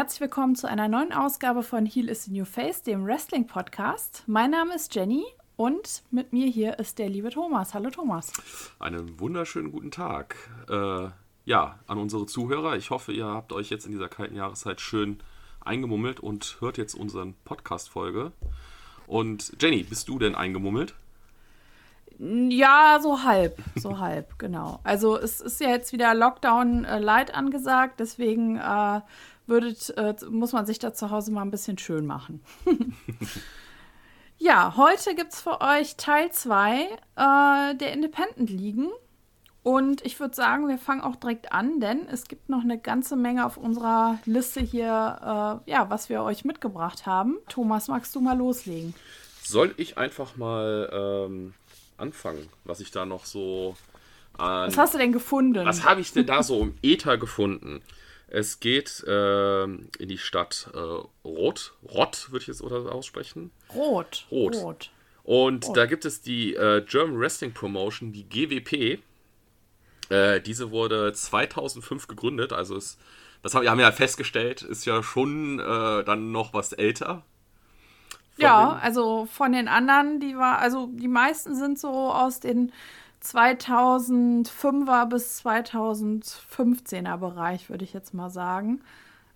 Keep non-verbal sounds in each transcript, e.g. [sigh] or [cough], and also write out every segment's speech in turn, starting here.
herzlich willkommen zu einer neuen Ausgabe von Heal is the New Face, dem Wrestling Podcast. Mein Name ist Jenny und mit mir hier ist der liebe Thomas. Hallo Thomas. Einen wunderschönen guten Tag. Äh, ja, an unsere Zuhörer. Ich hoffe, ihr habt euch jetzt in dieser kalten Jahreszeit schön eingemummelt und hört jetzt unseren Podcast-Folge. Und Jenny, bist du denn eingemummelt? Ja, so halb, so [laughs] halb, genau. Also es ist ja jetzt wieder Lockdown äh, Light angesagt, deswegen äh, würdet, äh, muss man sich da zu Hause mal ein bisschen schön machen. [laughs] ja, heute gibt es für euch Teil 2 äh, der Independent Ligen. Und ich würde sagen, wir fangen auch direkt an, denn es gibt noch eine ganze Menge auf unserer Liste hier, äh, ja, was wir euch mitgebracht haben. Thomas, magst du mal loslegen? Soll ich einfach mal ähm, anfangen, was ich da noch so an. Was hast du denn gefunden? Was habe ich denn da so im Äther gefunden? Es geht äh, in die Stadt äh, Rot. Rott würde ich jetzt oder aussprechen. Rot. Rot. Rot. Und Rot. da gibt es die äh, German Wrestling Promotion, die GWP. Äh, diese wurde 2005 gegründet, also ist, das haben, wir ja festgestellt, ist ja schon äh, dann noch was älter. Ja, also von den anderen, die war, also die meisten sind so aus den 2005er bis 2015er Bereich, würde ich jetzt mal sagen.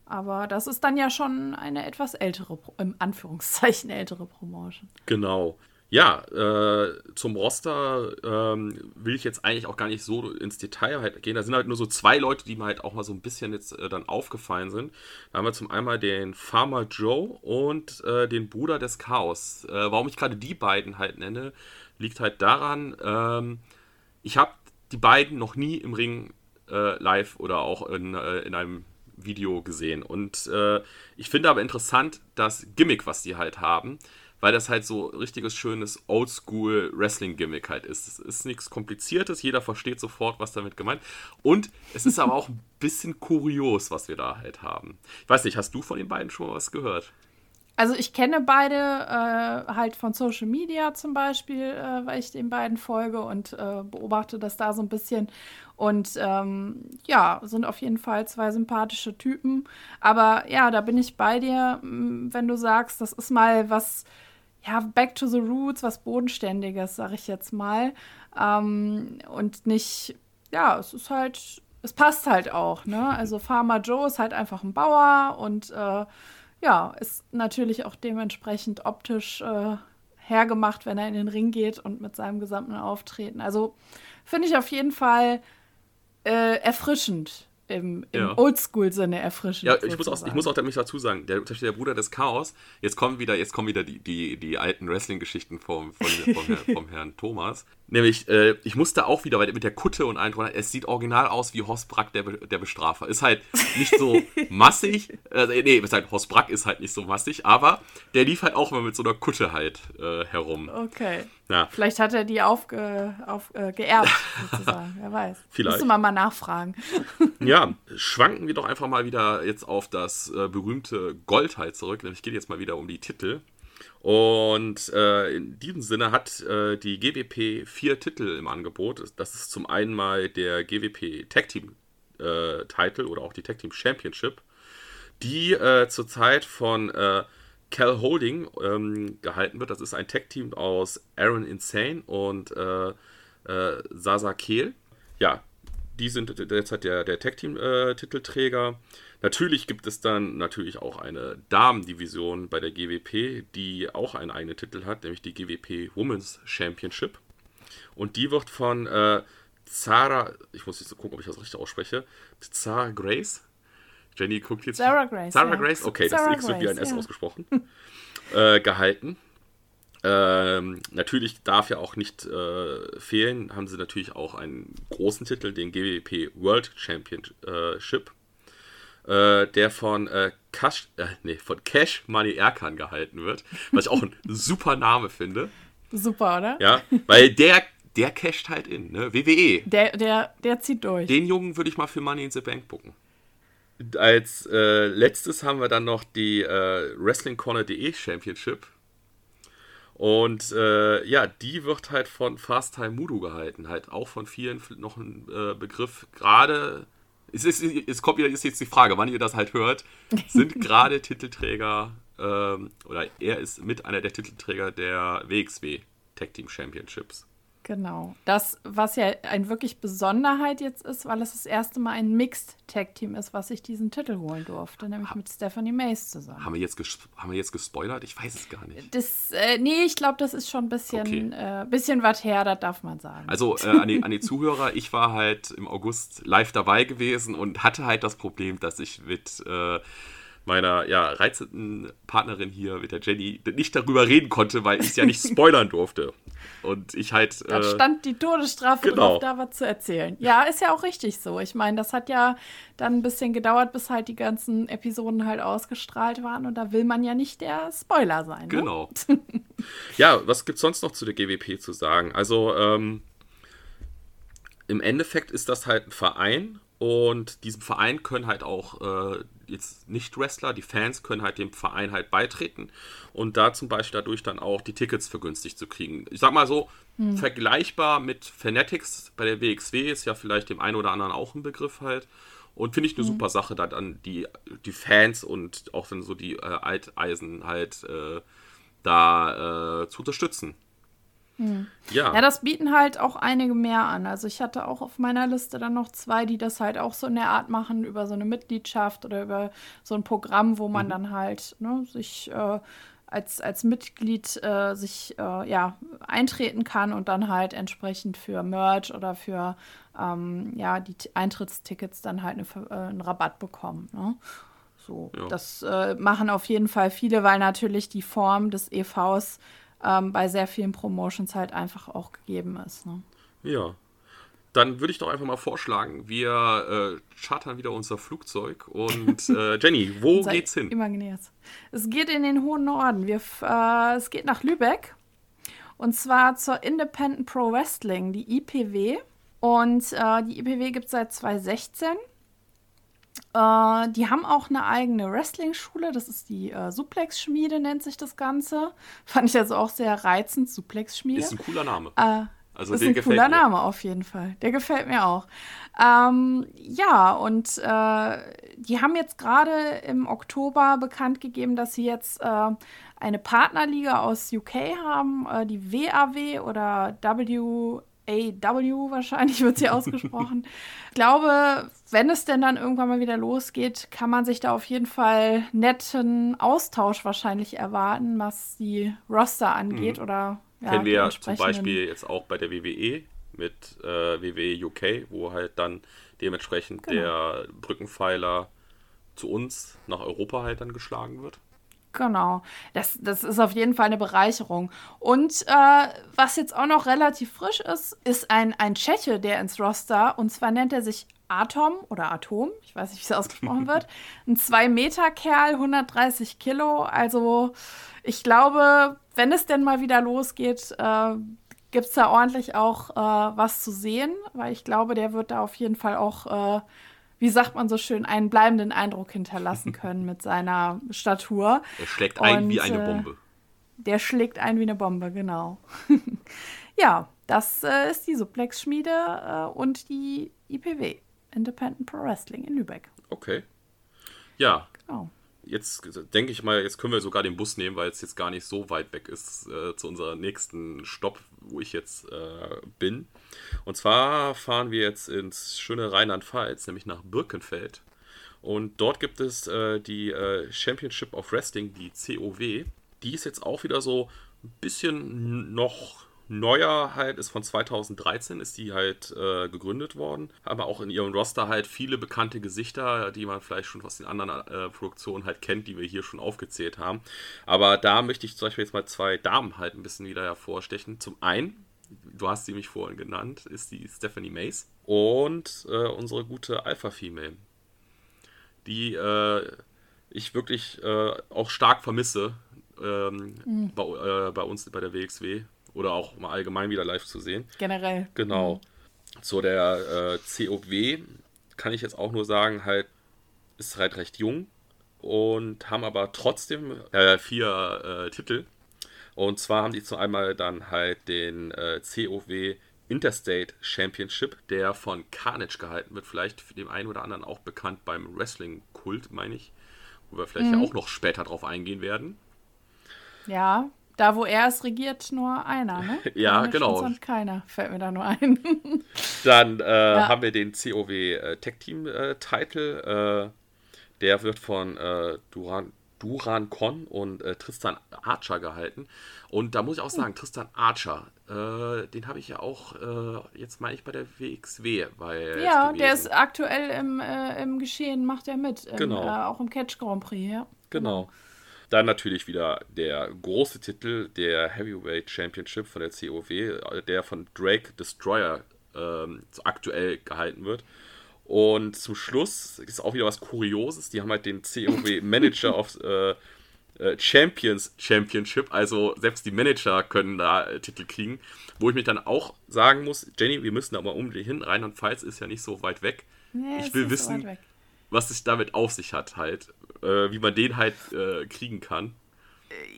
Aber das ist dann ja schon eine etwas ältere, im Anführungszeichen [laughs] ältere Promotion. Genau. Ja, äh, zum Roster ähm, will ich jetzt eigentlich auch gar nicht so ins Detail halt gehen. Da sind halt nur so zwei Leute, die mir halt auch mal so ein bisschen jetzt äh, dann aufgefallen sind. Da haben wir zum einen den Farmer Joe und äh, den Bruder des Chaos. Äh, warum ich gerade die beiden halt nenne, liegt halt daran, ähm, ich habe die beiden noch nie im Ring äh, live oder auch in, äh, in einem Video gesehen. Und ich finde aber interessant, das Gimmick, was die halt haben weil das halt so richtiges schönes Oldschool Wrestling Gimmick halt ist. Es ist nichts kompliziertes, jeder versteht sofort, was damit gemeint. Und es ist aber auch ein bisschen kurios, was wir da halt haben. Ich weiß nicht, hast du von den beiden schon mal was gehört? Also ich kenne beide äh, halt von Social Media zum Beispiel, äh, weil ich den beiden folge und äh, beobachte das da so ein bisschen. Und ähm, ja, sind auf jeden Fall zwei sympathische Typen. Aber ja, da bin ich bei dir, wenn du sagst, das ist mal was ja, back to the roots, was Bodenständiges, sag ich jetzt mal. Ähm, und nicht, ja, es ist halt, es passt halt auch, ne? Also Farmer Joe ist halt einfach ein Bauer und äh, ja, ist natürlich auch dementsprechend optisch äh, hergemacht, wenn er in den Ring geht und mit seinem gesamten Auftreten. Also finde ich auf jeden Fall äh, erfrischend im, im ja. Oldschool-Sinne erfrischen. Ja, ich muss, auch, ich muss auch nämlich dazu sagen, der, der Bruder des Chaos, jetzt kommen wieder, jetzt kommen wieder die, die, die alten Wrestling-Geschichten vom, vom, vom, vom, Herrn Thomas. Nämlich, äh, ich musste auch wieder, weil mit der Kutte und allem es sieht original aus wie Horst Brack, der, der Bestrafer. Ist halt nicht so [laughs] massig, äh, nee, ist halt, Horst Brack ist halt nicht so massig, aber der lief halt auch immer mit so einer Kutte halt äh, herum. Okay. Ja. Vielleicht hat er die aufge, auf, äh, geerbt, sozusagen. Wer weiß. [laughs] Vielleicht. Müsste man mal nachfragen. [laughs] ja, schwanken wir doch einfach mal wieder jetzt auf das äh, berühmte Gold halt zurück. Nämlich geht jetzt mal wieder um die Titel. Und äh, in diesem Sinne hat äh, die GWP vier Titel im Angebot. Das ist zum einen mal der GWP Tag Team äh, Title oder auch die Tag Team Championship, die äh, zurzeit von äh, Cal Holding ähm, gehalten wird. Das ist ein Tag-Team aus Aaron Insane und äh, Sasa Kehl. Ja, die sind derzeit der, der Tag-Team-Titelträger. Äh, natürlich gibt es dann natürlich auch eine Damen-Division bei der GWP, die auch einen eigenen Titel hat, nämlich die GWP Women's Championship. Und die wird von äh, Zara, ich muss jetzt gucken, ob ich das richtig ausspreche, Zara Grace Jenny guckt jetzt. Sarah Grace. Sarah ja. Grace, okay, Sarah das X wird wie ein S ja. ausgesprochen. [laughs] äh, gehalten. Ähm, natürlich darf ja auch nicht äh, fehlen, haben sie natürlich auch einen großen Titel, den GWP World Championship, äh, der von, äh, Cash, äh, nee, von Cash Money Erkan gehalten wird, was ich auch ein [laughs] super Name finde. Super, oder? Ja, weil der, der casht halt in, ne? WWE. Der, der, der zieht durch. Den Jungen würde ich mal für Money in the Bank bucken. Als äh, letztes haben wir dann noch die äh, WrestlingCorner.de Championship. Und äh, ja, die wird halt von Fast Time Mudo gehalten. Halt auch von vielen noch ein äh, Begriff, gerade es, ist, es kommt wieder ist jetzt die Frage, wann ihr das halt hört, sind [laughs] gerade Titelträger ähm, oder er ist mit einer der Titelträger der WXW Tag Team Championships. Genau. Das, was ja ein wirklich Besonderheit jetzt ist, weil es das erste Mal ein Mixed Tag Team ist, was sich diesen Titel holen durfte, nämlich ha mit Stephanie Mace zusammen. Haben wir jetzt, haben wir jetzt gespoilert? Ich weiß es gar nicht. Das, äh, nee, ich glaube, das ist schon ein bisschen, okay. äh, bisschen was her, das darf man sagen. Also äh, an, die, an die Zuhörer, ich war halt im August live dabei gewesen und hatte halt das Problem, dass ich mit äh, meiner ja, reizenden Partnerin hier, mit der Jenny, nicht darüber reden konnte, weil ich es ja nicht [laughs] spoilern durfte. Und ich halt. Da äh, stand die Todesstrafe genau. drauf, da was zu erzählen. Ja, ist ja auch richtig so. Ich meine, das hat ja dann ein bisschen gedauert, bis halt die ganzen Episoden halt ausgestrahlt waren. Und da will man ja nicht der Spoiler sein. Ne? Genau. [laughs] ja, was gibt es sonst noch zu der GWP zu sagen? Also, ähm, im Endeffekt ist das halt ein Verein und diesem Verein können halt auch äh, jetzt Nicht-Wrestler, die Fans können halt dem Verein halt beitreten und da zum Beispiel dadurch dann auch die Tickets vergünstigt zu kriegen. Ich sag mal so, hm. vergleichbar mit Fanatics bei der WXW ist ja vielleicht dem einen oder anderen auch ein Begriff halt. Und finde ich eine hm. super Sache, da dann die, die Fans und auch dann so die äh, Alteisen halt äh, da äh, zu unterstützen. Hm. Ja. ja, das bieten halt auch einige mehr an. Also ich hatte auch auf meiner Liste dann noch zwei, die das halt auch so in der Art machen, über so eine Mitgliedschaft oder über so ein Programm, wo man mhm. dann halt ne, sich äh, als, als Mitglied äh, sich äh, ja, eintreten kann und dann halt entsprechend für Merch oder für ähm, ja, die Eintrittstickets dann halt eine, äh, einen Rabatt bekommt. Ne? So, ja. das äh, machen auf jeden Fall viele, weil natürlich die Form des EVs ähm, bei sehr vielen Promotions halt einfach auch gegeben ist. Ne? Ja. Dann würde ich doch einfach mal vorschlagen, wir äh, chartern wieder unser Flugzeug. Und [laughs] äh, Jenny, wo geht's hin? Imaginäres. Es geht in den hohen Norden. Wir, äh, es geht nach Lübeck. Und zwar zur Independent Pro Wrestling, die IPW. Und äh, die IPW gibt es seit 2016. Äh, die haben auch eine eigene Wrestling-Schule, das ist die äh, Suplex-Schmiede, nennt sich das Ganze. [laughs] Fand ich also auch sehr reizend, Suplex-Schmiede. Ist ein cooler Name. Äh, also ist ein cooler mir. Name auf jeden Fall. Der gefällt mir auch. Ähm, ja, und äh, die haben jetzt gerade im Oktober bekannt gegeben, dass sie jetzt äh, eine Partnerliga aus UK haben, äh, die WAW oder W AW wahrscheinlich wird sie [laughs] ausgesprochen. ich glaube, wenn es denn dann irgendwann mal wieder losgeht, kann man sich da auf jeden Fall netten Austausch wahrscheinlich erwarten, was die Roster angeht. Mhm. Oder, ja, Kennen wir ja zum Beispiel jetzt auch bei der WWE mit äh, WWE UK, wo halt dann dementsprechend genau. der Brückenpfeiler zu uns nach Europa halt dann geschlagen wird. Genau, das, das ist auf jeden Fall eine Bereicherung. Und äh, was jetzt auch noch relativ frisch ist, ist ein, ein Tscheche, der ins Roster, und zwar nennt er sich Atom oder Atom, ich weiß nicht, wie es ausgesprochen wird, [laughs] ein 2-Meter-Kerl, 130 Kilo. Also ich glaube, wenn es denn mal wieder losgeht, äh, gibt es da ordentlich auch äh, was zu sehen, weil ich glaube, der wird da auf jeden Fall auch äh, wie sagt man so schön, einen bleibenden Eindruck hinterlassen [laughs] können mit seiner Statur. Er schlägt ein wie eine äh, Bombe. Der schlägt ein wie eine Bombe, genau. [laughs] ja, das äh, ist die Suplex-Schmiede äh, und die IPW, Independent Pro Wrestling in Lübeck. Okay. Ja. Genau jetzt denke ich mal, jetzt können wir sogar den Bus nehmen, weil es jetzt gar nicht so weit weg ist äh, zu unserem nächsten Stopp, wo ich jetzt äh, bin. Und zwar fahren wir jetzt ins schöne Rheinland-Pfalz, nämlich nach Birkenfeld. Und dort gibt es äh, die äh, Championship of Wrestling, die COW. Die ist jetzt auch wieder so ein bisschen noch Neuer halt ist von 2013, ist die halt äh, gegründet worden. Aber auch in ihrem Roster halt viele bekannte Gesichter, die man vielleicht schon aus den anderen äh, Produktionen halt kennt, die wir hier schon aufgezählt haben. Aber da möchte ich zum Beispiel jetzt mal zwei Damen halt ein bisschen wieder hervorstechen. Zum einen, du hast sie mich vorhin genannt, ist die Stephanie Mace und äh, unsere gute Alpha Female, die äh, ich wirklich äh, auch stark vermisse ähm, mhm. bei, äh, bei uns bei der WXW oder auch mal allgemein wieder live zu sehen. Generell. Genau. Mhm. Zu der äh, COW kann ich jetzt auch nur sagen, halt, ist halt recht jung und haben aber trotzdem äh, vier äh, Titel. Und zwar haben die zu einmal dann halt den äh, COW Interstate Championship, der von Carnage gehalten wird. Vielleicht für den einen oder anderen auch bekannt beim Wrestling-Kult, meine ich. Wo wir vielleicht mhm. ja auch noch später drauf eingehen werden. Ja, da wo er es regiert, nur einer, ne? [laughs] ja, genau. Sonst keiner, fällt mir da nur ein. [laughs] Dann äh, ja. haben wir den COW äh, Tech Team äh, Title. Äh, der wird von äh, Duran Duran Con und äh, Tristan Archer gehalten. Und da muss ich auch sagen, Tristan Archer, den habe ich ja auch jetzt meine ich bei der WXW. Bei ja, der ist aktuell im, im Geschehen, macht er mit. Im, genau. Auch im Catch Grand Prix, ja. Genau. Dann natürlich wieder der große Titel der Heavyweight Championship von der COW, der von Drake Destroyer ähm, aktuell gehalten wird. Und zum Schluss ist auch wieder was Kurioses. Die haben halt den COW [laughs] Manager of äh, äh, Champions Championship. Also selbst die Manager können da äh, Titel kriegen. Wo ich mich dann auch sagen muss, Jenny, wir müssen da mal um hin. Rheinland-Pfalz ist ja nicht so weit weg. Nee, ich will wissen, so was es damit auf sich hat halt. Äh, wie man den halt äh, kriegen kann.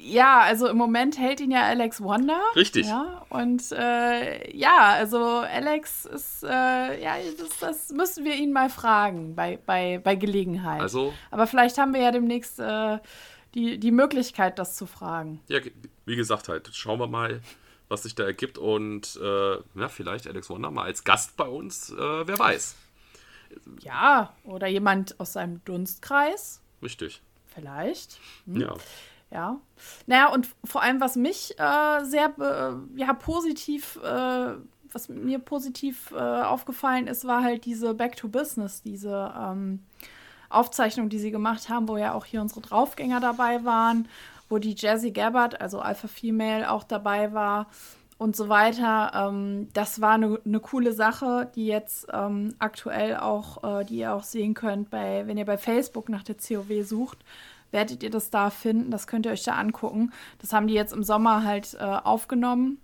Ja, also im Moment hält ihn ja Alex Wonder. Richtig. Ja, und äh, ja, also Alex ist, äh, ja, das, das, müssen wir ihn mal fragen bei, bei, bei Gelegenheit. Also. Aber vielleicht haben wir ja demnächst äh, die, die Möglichkeit, das zu fragen. Ja, wie gesagt, halt, schauen wir mal, was sich da ergibt und äh, ja, vielleicht Alex Wonder mal als Gast bei uns, äh, wer weiß. Ja, oder jemand aus seinem Dunstkreis. Richtig. Vielleicht. Hm. Ja. Ja. Naja, und vor allem, was mich äh, sehr äh, ja, positiv, äh, was mir positiv äh, aufgefallen ist, war halt diese Back to Business, diese ähm, Aufzeichnung, die sie gemacht haben, wo ja auch hier unsere Draufgänger dabei waren, wo die Jazzy Gabbard, also Alpha Female, auch dabei war und so weiter. Ähm, das war eine ne coole Sache, die jetzt ähm, aktuell auch, äh, die ihr auch sehen könnt, bei, wenn ihr bei Facebook nach der COW sucht werdet ihr das da finden. Das könnt ihr euch da angucken. Das haben die jetzt im Sommer halt äh, aufgenommen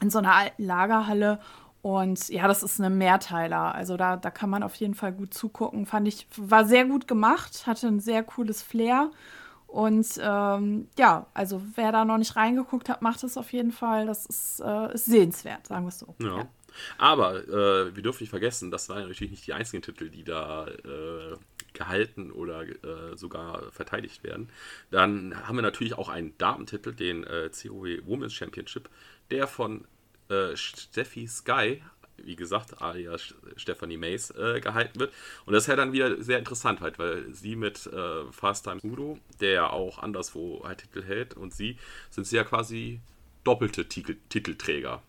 in so einer alten Lagerhalle. Und ja, das ist eine Mehrteiler. Also da, da kann man auf jeden Fall gut zugucken. Fand ich, war sehr gut gemacht, hatte ein sehr cooles Flair. Und ähm, ja, also wer da noch nicht reingeguckt hat, macht es auf jeden Fall. Das ist, äh, ist sehenswert, sagen wir es so. Ja. ja. Aber äh, wir dürfen nicht vergessen, das waren natürlich nicht die einzigen Titel, die da äh, gehalten oder äh, sogar verteidigt werden. Dann haben wir natürlich auch einen Damentitel, den äh, COW Women's Championship, der von äh, Steffi Sky, wie gesagt, alias Stephanie Mays, äh, gehalten wird. Und das ist ja dann wieder sehr interessant, halt, weil sie mit äh, Fast Time Udo, der ja auch anderswo halt Titel hält, und sie sind sie ja quasi doppelte Titel Titelträger.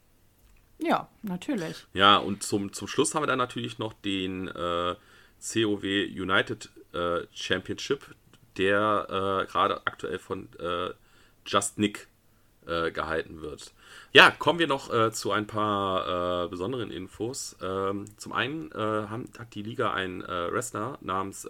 Ja, natürlich. Ja, und zum, zum Schluss haben wir dann natürlich noch den äh, COW United äh, Championship, der äh, gerade aktuell von äh, Just Nick äh, gehalten wird. Ja, kommen wir noch äh, zu ein paar äh, besonderen Infos. Ähm, zum einen haben, hat die Liga einen Wrestler namens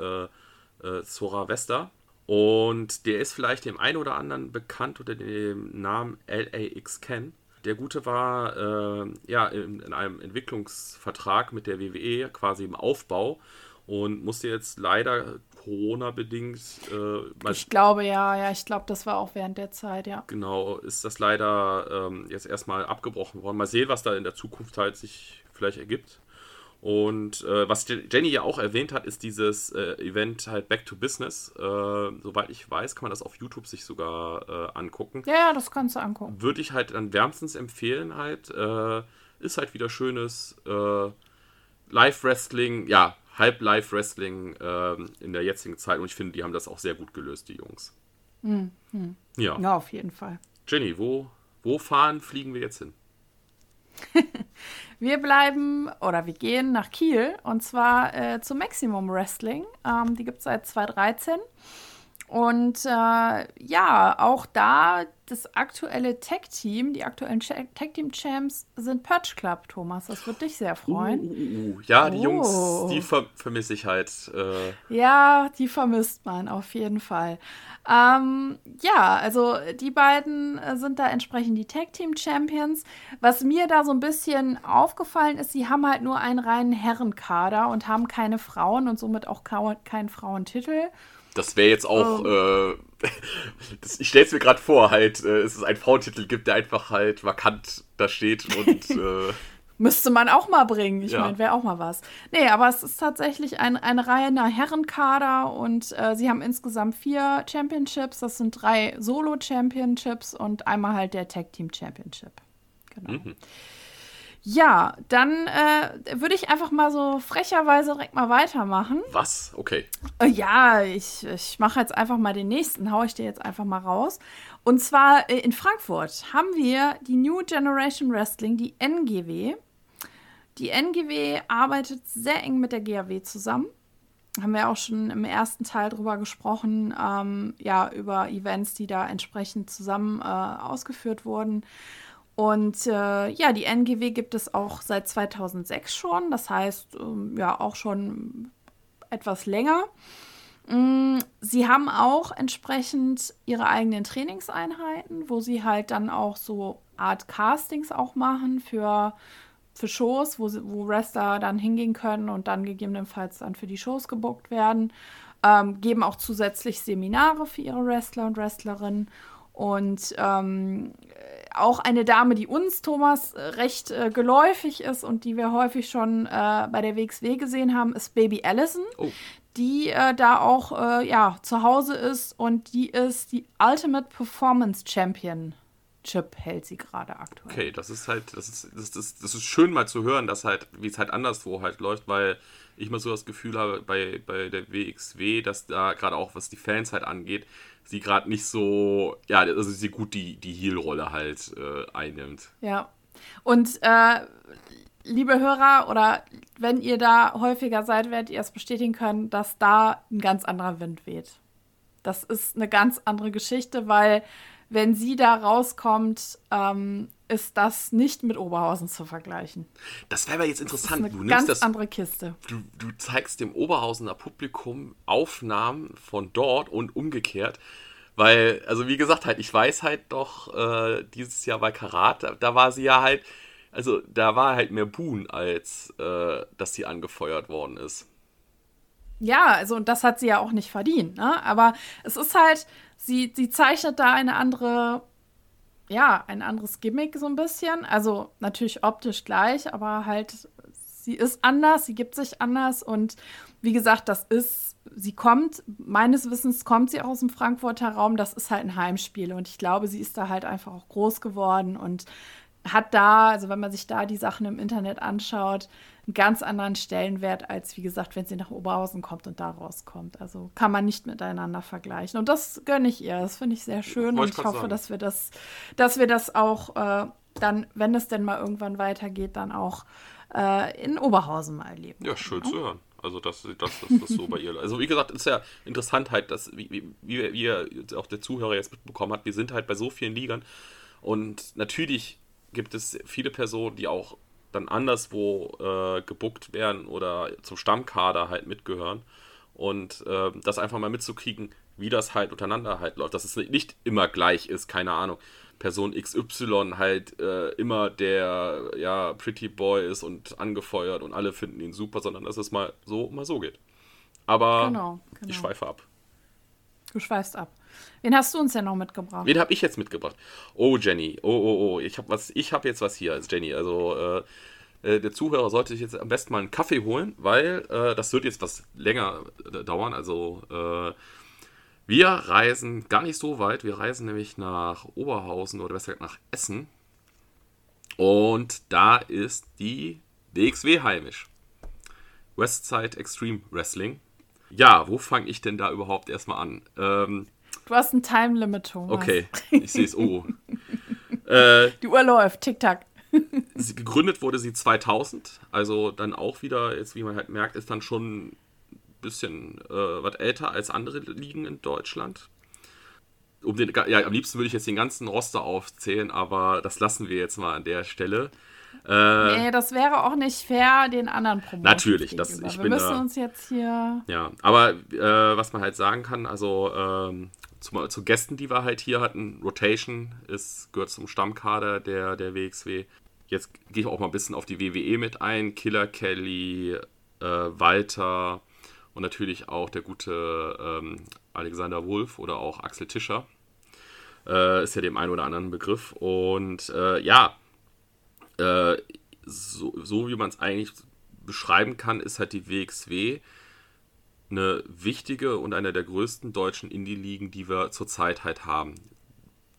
Zora Vesta. Und der ist vielleicht dem einen oder anderen bekannt unter dem Namen LAX Ken. Der Gute war äh, ja in, in, einem Entwicklungsvertrag mit der WWE quasi im Aufbau und musste jetzt leider Corona-bedingt. Äh, ich glaube ja, ja, ich glaube, das war auch während der Zeit, ja. Genau, ist das leider ähm, jetzt erstmal abgebrochen worden. Mal sehen, was da in der Zukunft halt sich vielleicht ergibt. Und äh, was Jenny ja auch erwähnt hat, ist dieses äh, Event halt Back to Business. Äh, soweit ich weiß, kann man das auf YouTube sich sogar äh, angucken. Ja, ja, das kannst du angucken. Würde ich halt dann wärmstens empfehlen halt. Äh, ist halt wieder schönes äh, Live-Wrestling. Ja, Halb-Live-Wrestling ähm, in der jetzigen Zeit. Und ich finde, die haben das auch sehr gut gelöst, die Jungs. Mhm. Ja. ja, auf jeden Fall. Jenny, wo, wo fahren, fliegen wir jetzt hin? [laughs] wir bleiben oder wir gehen nach Kiel und zwar äh, zum Maximum Wrestling. Ähm, die gibt es seit 2013. Und äh, ja, auch da das aktuelle Tech-Team, die aktuellen Tech-Team-Champs sind Perch Club, Thomas. Das würde dich sehr freuen. Uh, uh, uh. Ja, die oh. Jungs, die ver vermisse ich halt. Äh. Ja, die vermisst man auf jeden Fall. Ähm, ja, also die beiden äh, sind da entsprechend die Tag-Team-Champions. Was mir da so ein bisschen aufgefallen ist, sie haben halt nur einen reinen Herrenkader und haben keine Frauen und somit auch keinen Frauentitel. Das wäre jetzt auch. Ähm. äh, [laughs] das, ich stelle es mir gerade vor, halt, äh, es ist ein Frauentitel gibt, der einfach halt vakant da steht und. [laughs] Äh, Müsste man auch mal bringen. Ich Ja. meine, wäre auch mal was. Nee, aber es ist tatsächlich ein, eine reiner Herrenkader und äh, sie haben insgesamt vier Championships. Das sind drei Solo-Championships und einmal halt der Tag Team Championship. Genau. Ja, dann äh, würde ich einfach mal so frecherweise direkt mal weitermachen. Was? Okay. Äh, Ja, ich, ich mache jetzt einfach mal den nächsten, hau ich dir jetzt einfach mal raus. Und zwar äh, in Frankfurt haben wir die New Generation Wrestling, die NGW. Die NGW arbeitet sehr eng mit der GAW zusammen. Haben wir auch schon im ersten Teil drüber gesprochen, ähm, ja, über Events, die da entsprechend zusammen äh, ausgeführt wurden. Und äh, ja, die NGW gibt es auch seit 2006 schon, das heißt, ähm, ja, auch schon etwas länger. Mm, Sie haben auch entsprechend ihre eigenen Trainingseinheiten, wo sie halt dann auch so Art Castings auch machen für, für Shows, wo, wo Wrestler dann hingehen können und dann gegebenenfalls dann für die Shows gebuckt werden. Ähm, geben auch zusätzlich Seminare für ihre Wrestler und Wrestlerinnen. Und ähm, auch eine Dame, die uns, Thomas, äh, recht äh, geläufig ist und die wir häufig schon äh, bei der WXW gesehen haben, ist Baby Allison Oh, die äh, da auch äh, ja, zu Hause ist und die ist die Ultimate Performance Championship hält sie gerade aktuell. okay, das ist halt, das ist, das, das, das ist schön mal zu hören, dass halt, wie es halt anderswo halt läuft, weil ich mal so das Gefühl habe bei, bei der WXW, dass da gerade auch, was die Fans halt angeht, sie gerade nicht so, ja, also sie gut die, die Heel-Rolle halt äh, einnimmt. Ja. Und äh, liebe Hörer, oder wenn ihr da häufiger seid, werdet ihr es bestätigen können, dass da ein ganz anderer Wind weht. Das ist eine ganz andere Geschichte, weil wenn sie da rauskommt, ähm, ist das nicht mit Oberhausen zu vergleichen. Das wäre aber jetzt Das ist interessant. eine Du ganz das, andere Kiste. du, du zeigst dem Oberhausener Publikum Aufnahmen von dort und umgekehrt. Weil, also wie gesagt, halt, ich weiß halt doch, äh, dieses Jahr bei Karat, da, da war sie ja halt, also da war halt mehr Boon, als äh, dass sie angefeuert worden ist. Ja, also und das hat sie ja auch nicht verdient, ne? Aber es ist halt, sie, sie zeichnet da eine andere, ja, ein anderes Gimmick so ein bisschen. Also natürlich optisch gleich, aber halt, sie ist anders, sie gibt sich anders und wie gesagt, das ist, sie kommt, meines Wissens kommt sie auch aus dem Frankfurter Raum, das ist halt ein Heimspiel und ich glaube, sie ist da halt einfach auch groß geworden und hat da, also wenn man sich da die Sachen im Internet anschaut, einen ganz anderen Stellenwert, als wie gesagt, wenn sie nach Oberhausen kommt und da rauskommt. Also kann man nicht miteinander vergleichen. Und das gönne ich ihr. Das finde ich sehr schön. Wollte Und ich hoffe, sagen. dass wir das, dass wir das auch äh, dann, wenn es denn mal irgendwann weitergeht, dann auch äh, in Oberhausen mal erleben. Ja, schön zu hören. Also, dass, dass, dass das so bei ihr. Also, wie gesagt, ist ja interessant halt, dass, wie, wie, wie auch der Zuhörer jetzt mitbekommen hat, wir sind halt bei so vielen Ligern. Und natürlich gibt es viele Personen, die auch dann anderswo äh, gebuckt werden oder zum Stammkader halt mitgehören. Und äh, das einfach mal mitzukriegen, wie das halt untereinander halt läuft. Dass es nicht immer gleich ist, keine Ahnung. Person XY halt äh, immer der ja, Pretty Boy ist und angefeuert und alle finden ihn super, sondern dass es mal so, mal so geht. Aber Genau, genau. ich schweife ab. Du schweifst ab. Wen hast du uns denn noch mitgebracht? Wen habe ich jetzt mitgebracht? Oh, Jenny. Oh, oh, oh. Ich habe habe jetzt was hier als Jenny. Also, äh, äh, der Zuhörer sollte sich jetzt am besten mal einen Kaffee holen, weil äh, das wird jetzt was länger äh, dauern. Also, äh, wir reisen gar nicht so weit. Wir reisen nämlich nach Oberhausen oder besser gesagt nach Essen. Und da ist die WXW heimisch. Westside Extreme Wrestling. Ja, wo fange ich denn da überhaupt erstmal an? Ähm, Du hast ein Time Limit, Thomas. Okay, ich sehe es. Oh. [laughs] äh, Die Uhr läuft, tick-tack. gegründet wurde sie 2000, also dann auch wieder, jetzt wie man halt merkt, ist dann schon ein bisschen äh, was älter als andere Ligen in Deutschland. Um den, ja, am liebsten würde ich jetzt den ganzen Roster aufzählen, aber das lassen wir jetzt mal an der Stelle. Äh, Nee, das wäre auch nicht fair den anderen Promotions Natürlich, das- ich Wir bin müssen da- uns jetzt hier Ja, aber äh, was man halt sagen kann, also ähm, zu, zu Gästen, die wir halt hier hatten, Rotation ist, gehört zum Stammkader der, der WXW. Jetzt gehe ich auch mal ein bisschen auf die WWE mit ein. Killer Kelly, äh, Walter und natürlich auch der gute ähm, Alexander Wolf oder auch Axel Tischer. Äh, ist ja dem einen oder anderen Begriff. Und äh, ja, äh, so, so wie man es eigentlich beschreiben kann, ist halt die WXW eine wichtige und eine der größten deutschen Indie-Ligen, die wir zurzeit halt haben.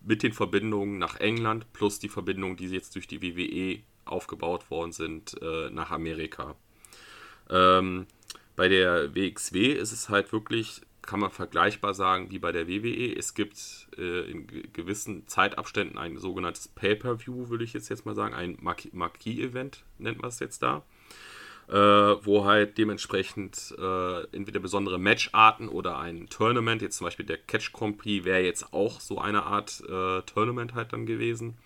Mit den Verbindungen nach England plus die Verbindungen, die jetzt durch die WWE aufgebaut worden sind, äh, nach Amerika. Ähm, bei der WXW ist es halt wirklich, kann man vergleichbar sagen wie bei der WWE. Es gibt äh, in gewissen Zeitabständen ein sogenanntes Pay-per-View, würde ich jetzt, jetzt mal sagen, ein Marquis-Event nennt man es jetzt da äh, wo halt dementsprechend äh, entweder besondere Matcharten oder ein Tournament, jetzt zum Beispiel der Catch Compris wäre jetzt auch so eine Art äh, Tournament halt dann gewesen.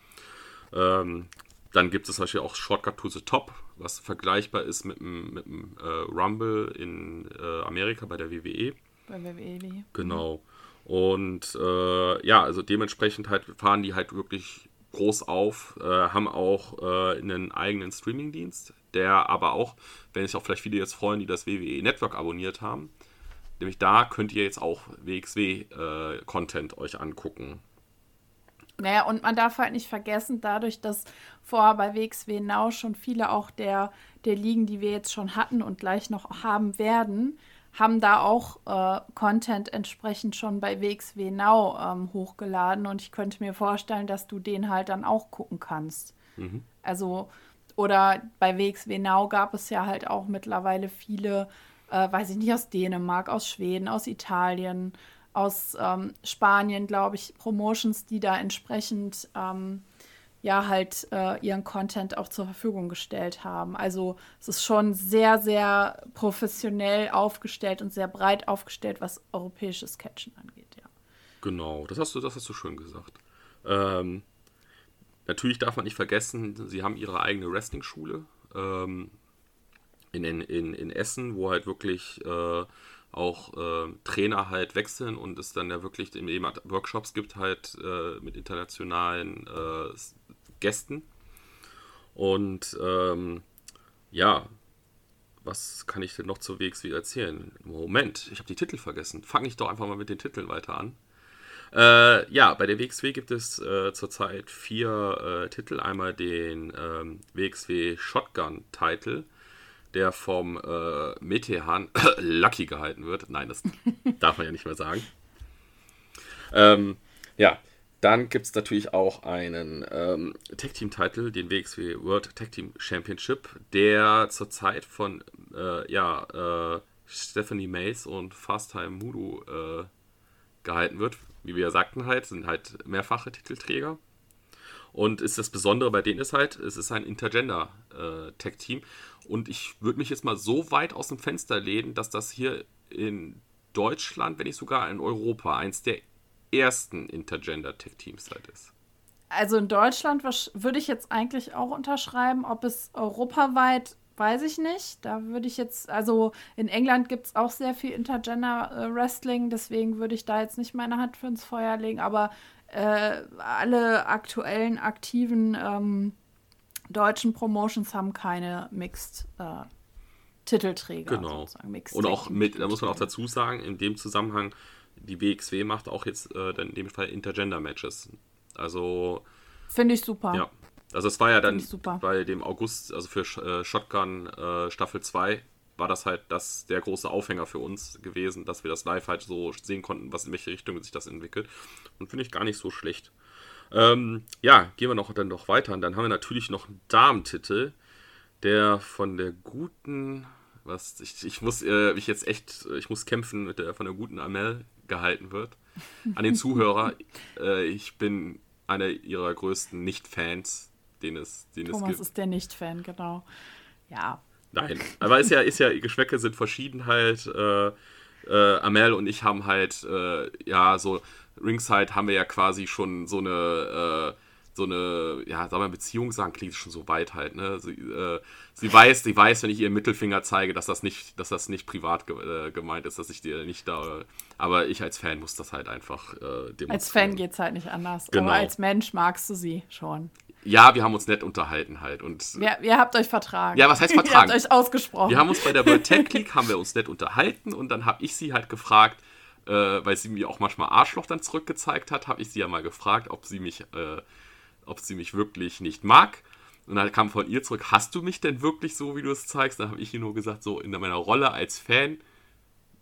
Ähm, dann gibt es zum Beispiel auch Shortcut to the Top, was vergleichbar ist mit dem, mit dem äh, Rumble in äh, Amerika bei der WWE. Bei WWE. Genau. Und äh, ja, also dementsprechend halt fahren die halt wirklich groß auf, äh, haben auch äh, einen eigenen Streamingdienst, der aber auch, wenn sich auch vielleicht viele jetzt freuen, die das WWE Network abonniert haben, nämlich da könnt ihr jetzt auch WXW-Content äh, euch angucken. Naja, und man darf halt nicht vergessen, dadurch, dass vorher bei WXW Now schon viele auch der, der Ligen, die wir jetzt schon hatten und gleich noch haben werden, haben da auch äh, Content entsprechend schon bei WXW Now ähm, hochgeladen und ich könnte mir vorstellen, dass du den halt dann auch gucken kannst. Mhm. Also oder bei WXW Now gab es ja halt auch mittlerweile viele, äh, weiß ich nicht, aus Dänemark, aus Schweden, aus Italien, aus ähm, Spanien, glaube ich, Promotions, die da entsprechend ähm, ja halt äh, ihren Content auch zur Verfügung gestellt haben. Also es ist schon sehr, sehr professionell aufgestellt und sehr breit aufgestellt, was europäisches Catchen angeht, ja. Genau, das hast du, das hast du schön gesagt. Ähm, Natürlich darf man nicht vergessen, sie haben ihre eigene Wrestling-Schule ähm, in, in, in Essen, wo halt wirklich äh, auch äh, Trainer halt wechseln und es dann ja wirklich eben Workshops gibt halt äh, mit internationalen äh, Gästen. Und ähm, ja, was kann ich denn noch zur WXW erzählen? Moment, ich habe die Titel vergessen. Fange ich doch einfach mal mit den Titeln weiter an. Äh, ja, bei der WXW gibt es äh, zurzeit vier äh, Titel. Einmal den ähm, WXW Shotgun Title, der vom äh, Metehan [coughs] Lucky gehalten wird. Nein, das darf man ja nicht mehr sagen. Ähm, ja, dann gibt es natürlich auch einen ähm, Tag Team Title, den WXW World Tag Team Championship, der zurzeit von äh, ja, äh, Stephanie Mays und Fast Time Mudu äh, gehalten wird wie wir ja sagten halt, sind halt mehrfache Titelträger. Und ist das Besondere bei denen ist halt, es ist ein Intergender-Tech-Team. Äh, und ich würde mich jetzt mal so weit aus dem Fenster lehnen, dass das hier in Deutschland, wenn nicht sogar in Europa, eins der ersten Intergender-Tech-Teams halt ist. Also in Deutschland würde ich jetzt eigentlich auch unterschreiben, ob es europaweit weiß ich nicht. Da würde ich jetzt, also in England gibt es auch sehr viel Intergender-Wrestling, deswegen würde ich da jetzt nicht meine Hand für ins Feuer legen, aber äh, alle aktuellen, aktiven ähm, deutschen Promotions haben keine Mixed äh, Titelträger. Genau. Und auch mit, da muss man auch dazu sagen, in dem Zusammenhang, die WXW macht auch jetzt äh, in dem Fall Intergender-Matches. Also. Finde ich super. Ja. Also es war ja dann bei dem August, also für äh, Shotgun äh, Staffel 2, war das halt das, der große Aufhänger für uns gewesen, dass wir das live halt so sehen konnten, was in welche Richtung sich das entwickelt. Und finde ich gar nicht so schlecht. Ähm, ja, gehen wir noch dann noch weiter. Und dann haben wir natürlich noch einen Damentitel, der von der guten, was ich, ich muss äh, mich jetzt echt, ich muss kämpfen mit der von der guten Amel gehalten wird. An den Zuhörer, [laughs] äh, ich bin einer ihrer größten Nicht-Fans den es, den Thomas es gibt. ist der Nicht-Fan, genau. Ja. Nein, aber ist ja, ist ja, Geschmäcke sind verschieden halt. Äh, äh, Amel und ich haben halt, äh, ja, so Ringside haben wir ja quasi schon so eine, äh, so eine, ja, sagen wir Beziehung sagen, klingt schon so weit halt, ne? Sie, äh, sie, weiß, sie weiß, wenn ich ihr Mittelfinger zeige, dass das nicht, dass das nicht privat ge äh, gemeint ist, dass ich dir nicht da, aber ich als Fan muss das halt einfach äh, Als Fan geht es halt nicht anders, genau. aber als Mensch magst du sie schon ja, wir haben uns nett unterhalten halt. Und ja, ihr habt euch vertragen. Ja, was heißt [laughs] vertragen? ihr habt euch ausgesprochen. Wir haben uns bei der World Tech League, [laughs] haben wir uns nett unterhalten und dann habe ich sie halt gefragt, äh, weil sie mir auch manchmal Arschloch dann zurückgezeigt hat, habe ich sie ja mal gefragt, ob sie mich, äh, ob sie mich wirklich nicht mag. Und dann kam von ihr zurück, hast du mich denn wirklich so, wie du es zeigst? Dann habe ich ihr nur gesagt, so in meiner Rolle als Fan,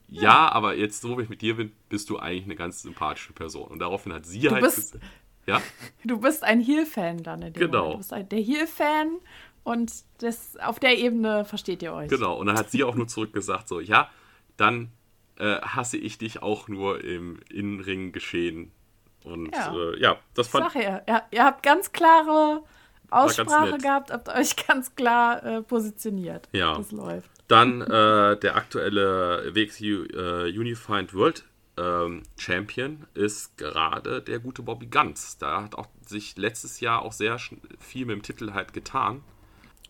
ja, ja, aber jetzt so, wie ich mit dir bin, bist du eigentlich eine ganz sympathische Person. Und daraufhin hat sie du halt bist, ja? [laughs] Du bist ein Heel-Fan dann. In dem genau. Moment. Du bist ein, der Heel-Fan und das, auf der Ebene versteht ihr euch. Genau, und dann hat sie auch nur zurückgesagt, so, ja, dann äh, hasse ich dich auch nur im Innenring geschehen. Und ja, äh, ja das fand ich. Ja, ihr, habt ganz klare Aussprache gehabt, habt euch [laughs] ganz klar äh, positioniert. Ja. Das läuft. Dann äh, der aktuelle WXU äh, Unified World ähm, Champion ist gerade der gute Bobby Guns. Da hat auch sich letztes Jahr auch sehr viel mit dem Titel halt getan.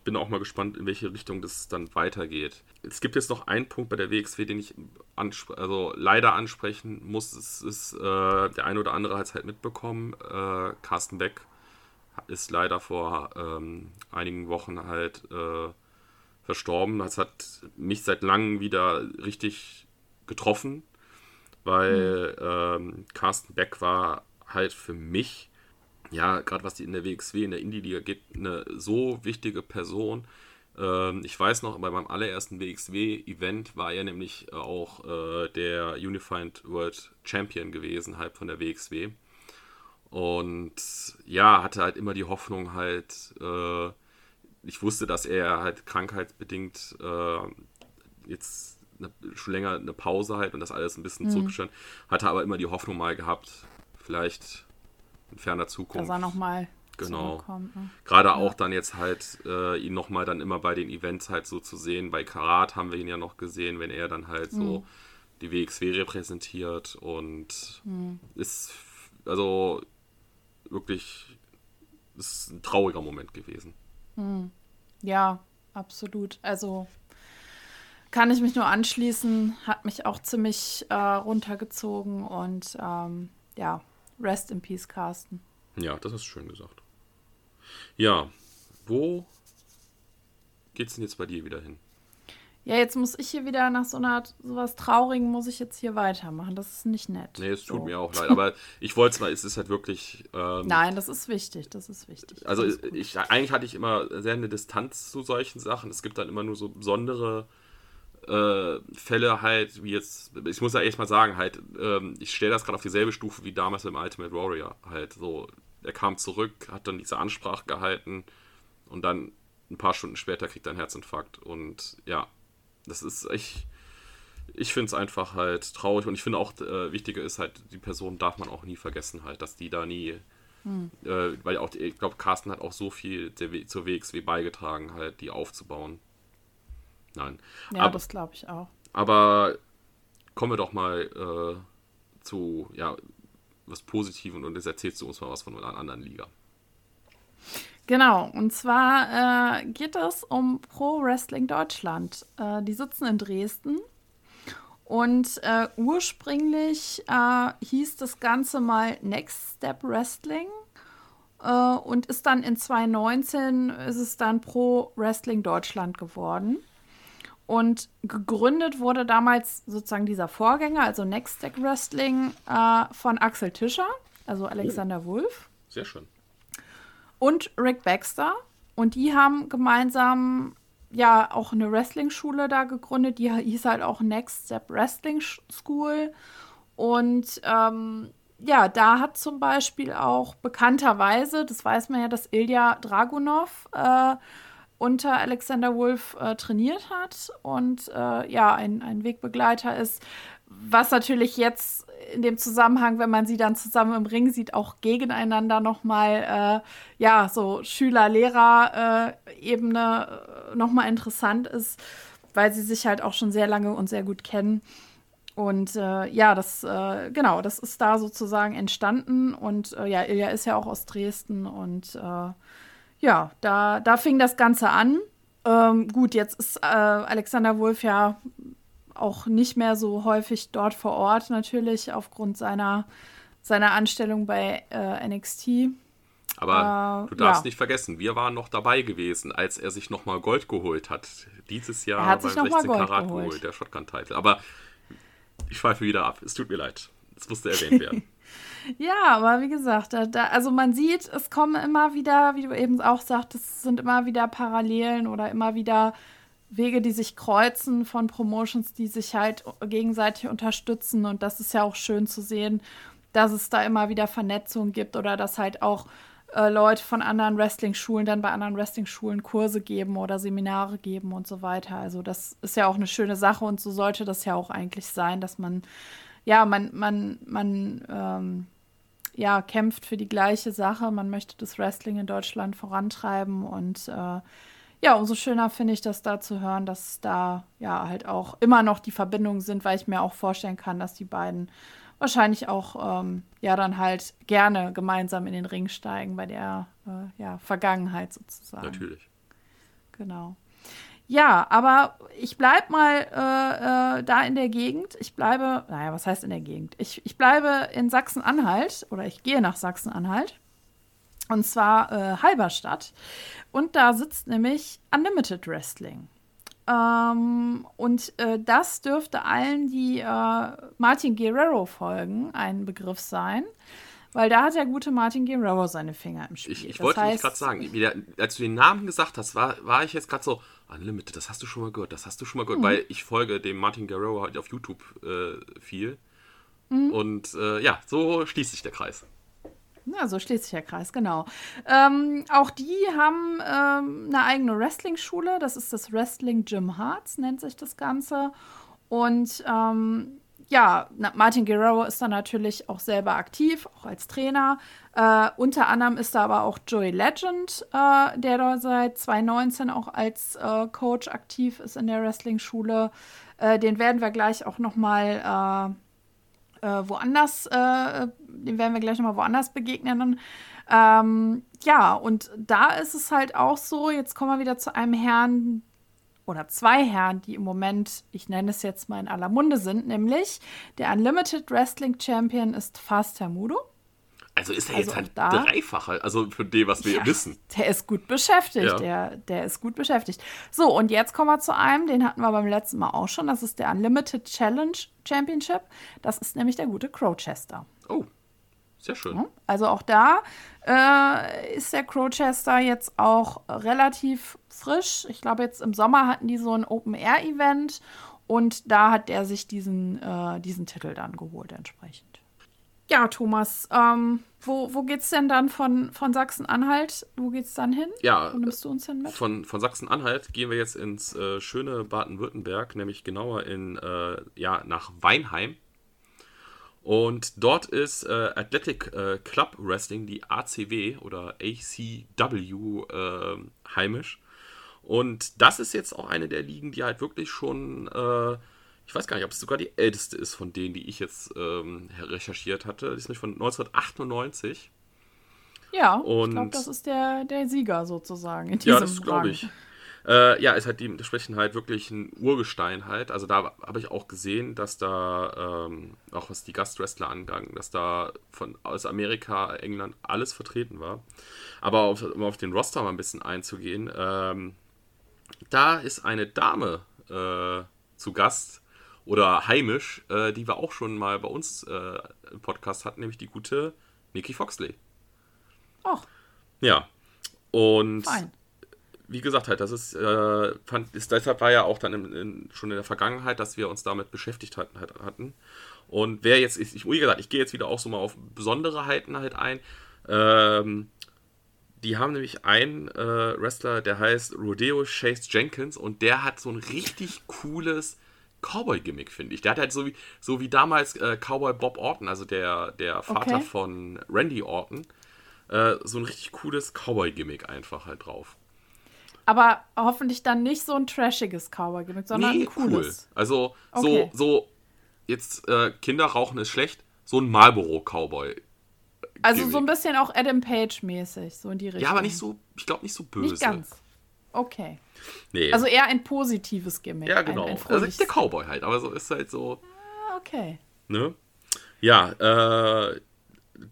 Bin auch mal gespannt, in welche Richtung das dann weitergeht. Es gibt jetzt noch einen Punkt bei der WXW, den ich also leider ansprechen muss. Es ist, äh, der eine oder andere hat es halt mitbekommen. Äh, Carsten Beck ist leider vor ähm, einigen Wochen halt äh, verstorben. Das hat mich seit langem wieder richtig getroffen, weil mhm. ähm, Carsten Beck war halt für mich, ja, gerade was die in der WXW, in der Indie-Liga geht, eine so wichtige Person. Ähm, ich weiß noch, bei meinem allerersten WXW-Event war er nämlich auch äh, der Unified World Champion gewesen, halt von der WXW. Und ja, hatte halt immer die Hoffnung halt, äh, ich wusste, dass er halt krankheitsbedingt äh, jetzt eine, schon länger eine Pause halt und das alles ein bisschen mhm. zurückgestellt. Hatte aber immer die Hoffnung mal gehabt, vielleicht in ferner Zukunft. Dass er nochmal Genau. Ne? Gerade ja. auch dann jetzt halt äh, ihn nochmal dann immer bei den Events halt so zu sehen. Bei Karat haben wir ihn ja noch gesehen, wenn er dann halt mhm. so die WXW repräsentiert und mhm. ist also wirklich ist ein trauriger Moment gewesen. Hm. Ja, absolut. Also kann ich mich nur anschließen, hat mich auch ziemlich äh, runtergezogen und ähm, ja, rest in peace, Carsten. Ja, das hast du schön gesagt. Ja, wo geht's denn jetzt bei dir wieder hin? Ja, jetzt muss ich hier wieder nach so einer sowas Traurigen muss ich jetzt hier weitermachen. Das ist nicht nett. Nee, es tut so. mir auch leid. Aber ich wollte es mal, es ist halt wirklich. Ähm, Nein, das ist wichtig, das ist wichtig. Also ich, eigentlich hatte ich immer sehr eine Distanz zu solchen Sachen. Es gibt dann immer nur so besondere äh, Fälle halt, wie jetzt, ich muss ja echt mal sagen, halt, ähm, ich stelle das gerade auf dieselbe Stufe wie damals im Ultimate Warrior. Halt so, er kam zurück, hat dann diese Ansprache gehalten und dann ein paar Stunden später kriegt er einen Herzinfarkt. Und ja, das ist echt. Ich finde es einfach halt traurig und ich finde auch, äh, wichtiger ist halt, die Person darf man auch nie vergessen, halt, dass die da nie. Hm. Äh, weil auch, ich glaube, Carsten hat auch so viel der, zur WXW beigetragen, halt, die aufzubauen. Nein. Ja, aber, das glaube ich auch. Aber kommen wir doch mal äh, zu, ja, was Positives und jetzt erzählst du uns mal was von einer anderen Liga. Genau, und zwar äh, geht es um Pro Wrestling Deutschland. Äh, die sitzen in Dresden und äh, ursprünglich äh, hieß das Ganze mal Next Step Wrestling äh, und ist dann in 2019 ist es dann Pro Wrestling Deutschland geworden. Und gegründet wurde damals sozusagen dieser Vorgänger, also Next Step Wrestling, äh, von Axel Tischer, also Alexander oh, Wulff. Sehr schön und Rick Baxter. Und die haben gemeinsam ja auch eine Wrestling-Schule da gegründet. Die hieß halt auch Next Step Wrestling School. Und ähm, ja, da hat zum Beispiel auch bekannterweise, das weiß man ja, dass Ilya Dragunov äh, unter Alexander Wolf äh, trainiert hat und äh, ja, ein, ein Wegbegleiter ist. Was natürlich jetzt in dem Zusammenhang, wenn man sie dann zusammen im Ring sieht, auch gegeneinander nochmal, äh, ja, so Schüler-Lehrer-Ebene äh, nochmal interessant ist, weil sie sich halt auch schon sehr lange und sehr gut kennen. Und äh, ja, das, äh, genau, das ist da sozusagen entstanden. Und äh, ja, Ilja ist ja auch aus Dresden und äh, ja, da, da fing das Ganze an. Ähm, gut, jetzt ist äh, Alexander Wolf ja auch nicht mehr so häufig dort vor Ort, natürlich aufgrund seiner, seiner Anstellung bei äh, NXT. Aber äh, du darfst ja. nicht vergessen, wir waren noch dabei gewesen, als er sich nochmal Gold geholt hat. Dieses Jahr beim 16 Karat geholt. geholt, der Shotgun-Title. Aber ich schweife wieder ab, es tut mir leid. Das musste erwähnt werden. [laughs] ja, aber wie gesagt, da, da, also man sieht, es kommen immer wieder, wie du eben auch sagtest, es sind immer wieder Parallelen oder immer wieder Wege, die sich kreuzen von Promotions, die sich halt gegenseitig unterstützen. Und das ist ja auch schön zu sehen, dass es da immer wieder Vernetzung gibt oder dass halt auch äh, Leute von anderen Wrestling-Schulen dann bei anderen Wrestling-Schulen Kurse geben oder Seminare geben und so weiter. Also das ist ja auch eine schöne Sache und so sollte das ja auch eigentlich sein, dass man, ja, man, man, man, ähm, ja, kämpft für die gleiche Sache. Man möchte das Wrestling in Deutschland vorantreiben und äh, ja, umso schöner finde ich das da zu hören, dass da ja halt auch immer noch die Verbindungen sind, weil ich mir auch vorstellen kann, dass die beiden wahrscheinlich auch ähm, ja dann halt gerne gemeinsam in den Ring steigen bei der äh, ja, Vergangenheit sozusagen. Natürlich. Genau. Ja, aber ich bleibe mal äh, äh, da in der Gegend. Ich bleibe, naja, was heißt in der Gegend? Ich, ich bleibe in Sachsen-Anhalt oder ich gehe nach Sachsen-Anhalt. Und zwar äh, Halberstadt. Und da sitzt nämlich Unlimited Wrestling. Ähm, und äh, das dürfte allen, die äh, Martin Guerrero folgen, ein Begriff sein. Weil da hat der gute Martin Guerrero seine Finger im Spiel. Ich, ich wollte gerade sagen, der, als du den Namen gesagt hast, war, war ich jetzt gerade so, Unlimited, das hast du schon mal gehört, das hast du schon mal gehört, mhm. weil ich folge dem Martin Guerrero halt auf YouTube äh, viel. Mhm. Und äh, ja, so schließt sich der Kreis. Ja, so schließt sich der Kreis, genau. Ähm, auch die haben ähm, eine eigene Wrestling-Schule. Das ist das Wrestling Gym Hearts, nennt sich das Ganze. Und ähm, ja, Martin Guerrero ist da natürlich auch selber aktiv, auch als Trainer. Äh, unter anderem ist da aber auch Joey Legend, äh, der da seit 2019 auch als äh, Coach aktiv ist in der Wrestling-Schule. Äh, den werden wir gleich auch noch mal äh, äh, woanders, dem werden wir gleich nochmal woanders begegnen. Ähm, ja, und da ist es halt auch so, jetzt kommen wir wieder zu einem Herrn oder zwei Herren, die im Moment, ich nenne es jetzt mal in aller Munde sind, nämlich der Unlimited Wrestling Champion ist Fast Mudo. Also ist er also jetzt halt da, dreifacher, also für dem, was wir ja, wissen. Der ist gut beschäftigt, ja. der, der ist gut beschäftigt. So, und jetzt kommen wir zu einem, den hatten wir beim letzten Mal auch schon, das ist der Unlimited Challenge Championship. Das ist nämlich der gute Crowchester. Oh, sehr schön. Also auch da äh, ist der Crowchester jetzt auch relativ frisch. Ich glaube, jetzt im Sommer hatten die so ein Open-Air-Event und da hat er sich diesen, äh, diesen Titel dann geholt entsprechend. Ja, Thomas, ähm, wo, wo geht's denn dann von, von Sachsen-Anhalt? Wo geht's dann hin? Ja, wo nimmst du uns denn mit? Von, von Sachsen-Anhalt gehen wir jetzt ins äh, schöne Baden-Württemberg, nämlich genauer in, äh, ja, nach Weinheim. Und dort ist äh, Athletic äh, Club Wrestling, die ACW oder ACW äh, heimisch. Und das ist jetzt auch eine der Ligen, die halt wirklich schon äh, ich weiß gar nicht, ob es sogar die älteste ist von denen, die ich jetzt ähm, recherchiert hatte. Die ist nämlich von 1998. Ja, und ich glaube, das ist der, der Sieger sozusagen in diesem Ja, das glaube ich. Äh, ja, ist halt dementsprechend halt wirklich ein Urgestein halt. Also da habe ich auch gesehen, dass da, ähm, auch was die Gastwrestler angang, dass da von aus Amerika, England alles vertreten war. Aber auf, um auf den Roster mal ein bisschen einzugehen, ähm, da ist eine Dame äh, zu Gast, oder heimisch, äh, die wir auch schon mal bei uns äh, im Podcast hatten, nämlich die gute Nikki Foxley. Ach. Ja. Und Fein. wie gesagt, halt, das ist, äh, fand, ist, deshalb war ja auch dann in, in, schon in der Vergangenheit, dass wir uns damit beschäftigt hatten. Halt, hatten. Und wer jetzt, ich, wie gesagt, ich gehe jetzt wieder auch so mal auf Besonderheiten halt ein. Ähm, die haben nämlich einen äh, Wrestler, der heißt Rodeo Chase Jenkins und der hat so ein richtig cooles Cowboy-Gimmick, finde ich. Der hat halt so wie, so wie damals äh, Cowboy Bob Orton, also der, der Vater okay. von Randy Orton, äh, so ein richtig cooles Cowboy-Gimmick einfach halt drauf. Aber hoffentlich dann nicht so ein trashiges Cowboy-Gimmick, sondern nee, ein cooles. Cool. Also okay. so, so jetzt äh, Kinder rauchen ist schlecht, so ein Marlboro-Cowboy. Also so ein bisschen auch Adam Page-mäßig, so in die Richtung. Ja, aber nicht so, ich glaube nicht so böse. Nicht ganz. Okay. Nee. Also eher ein positives Gimmick. Ja, genau. Ein, ein also der Cowboy halt, aber so ist halt so. Ah, okay. Ne? Ja, äh,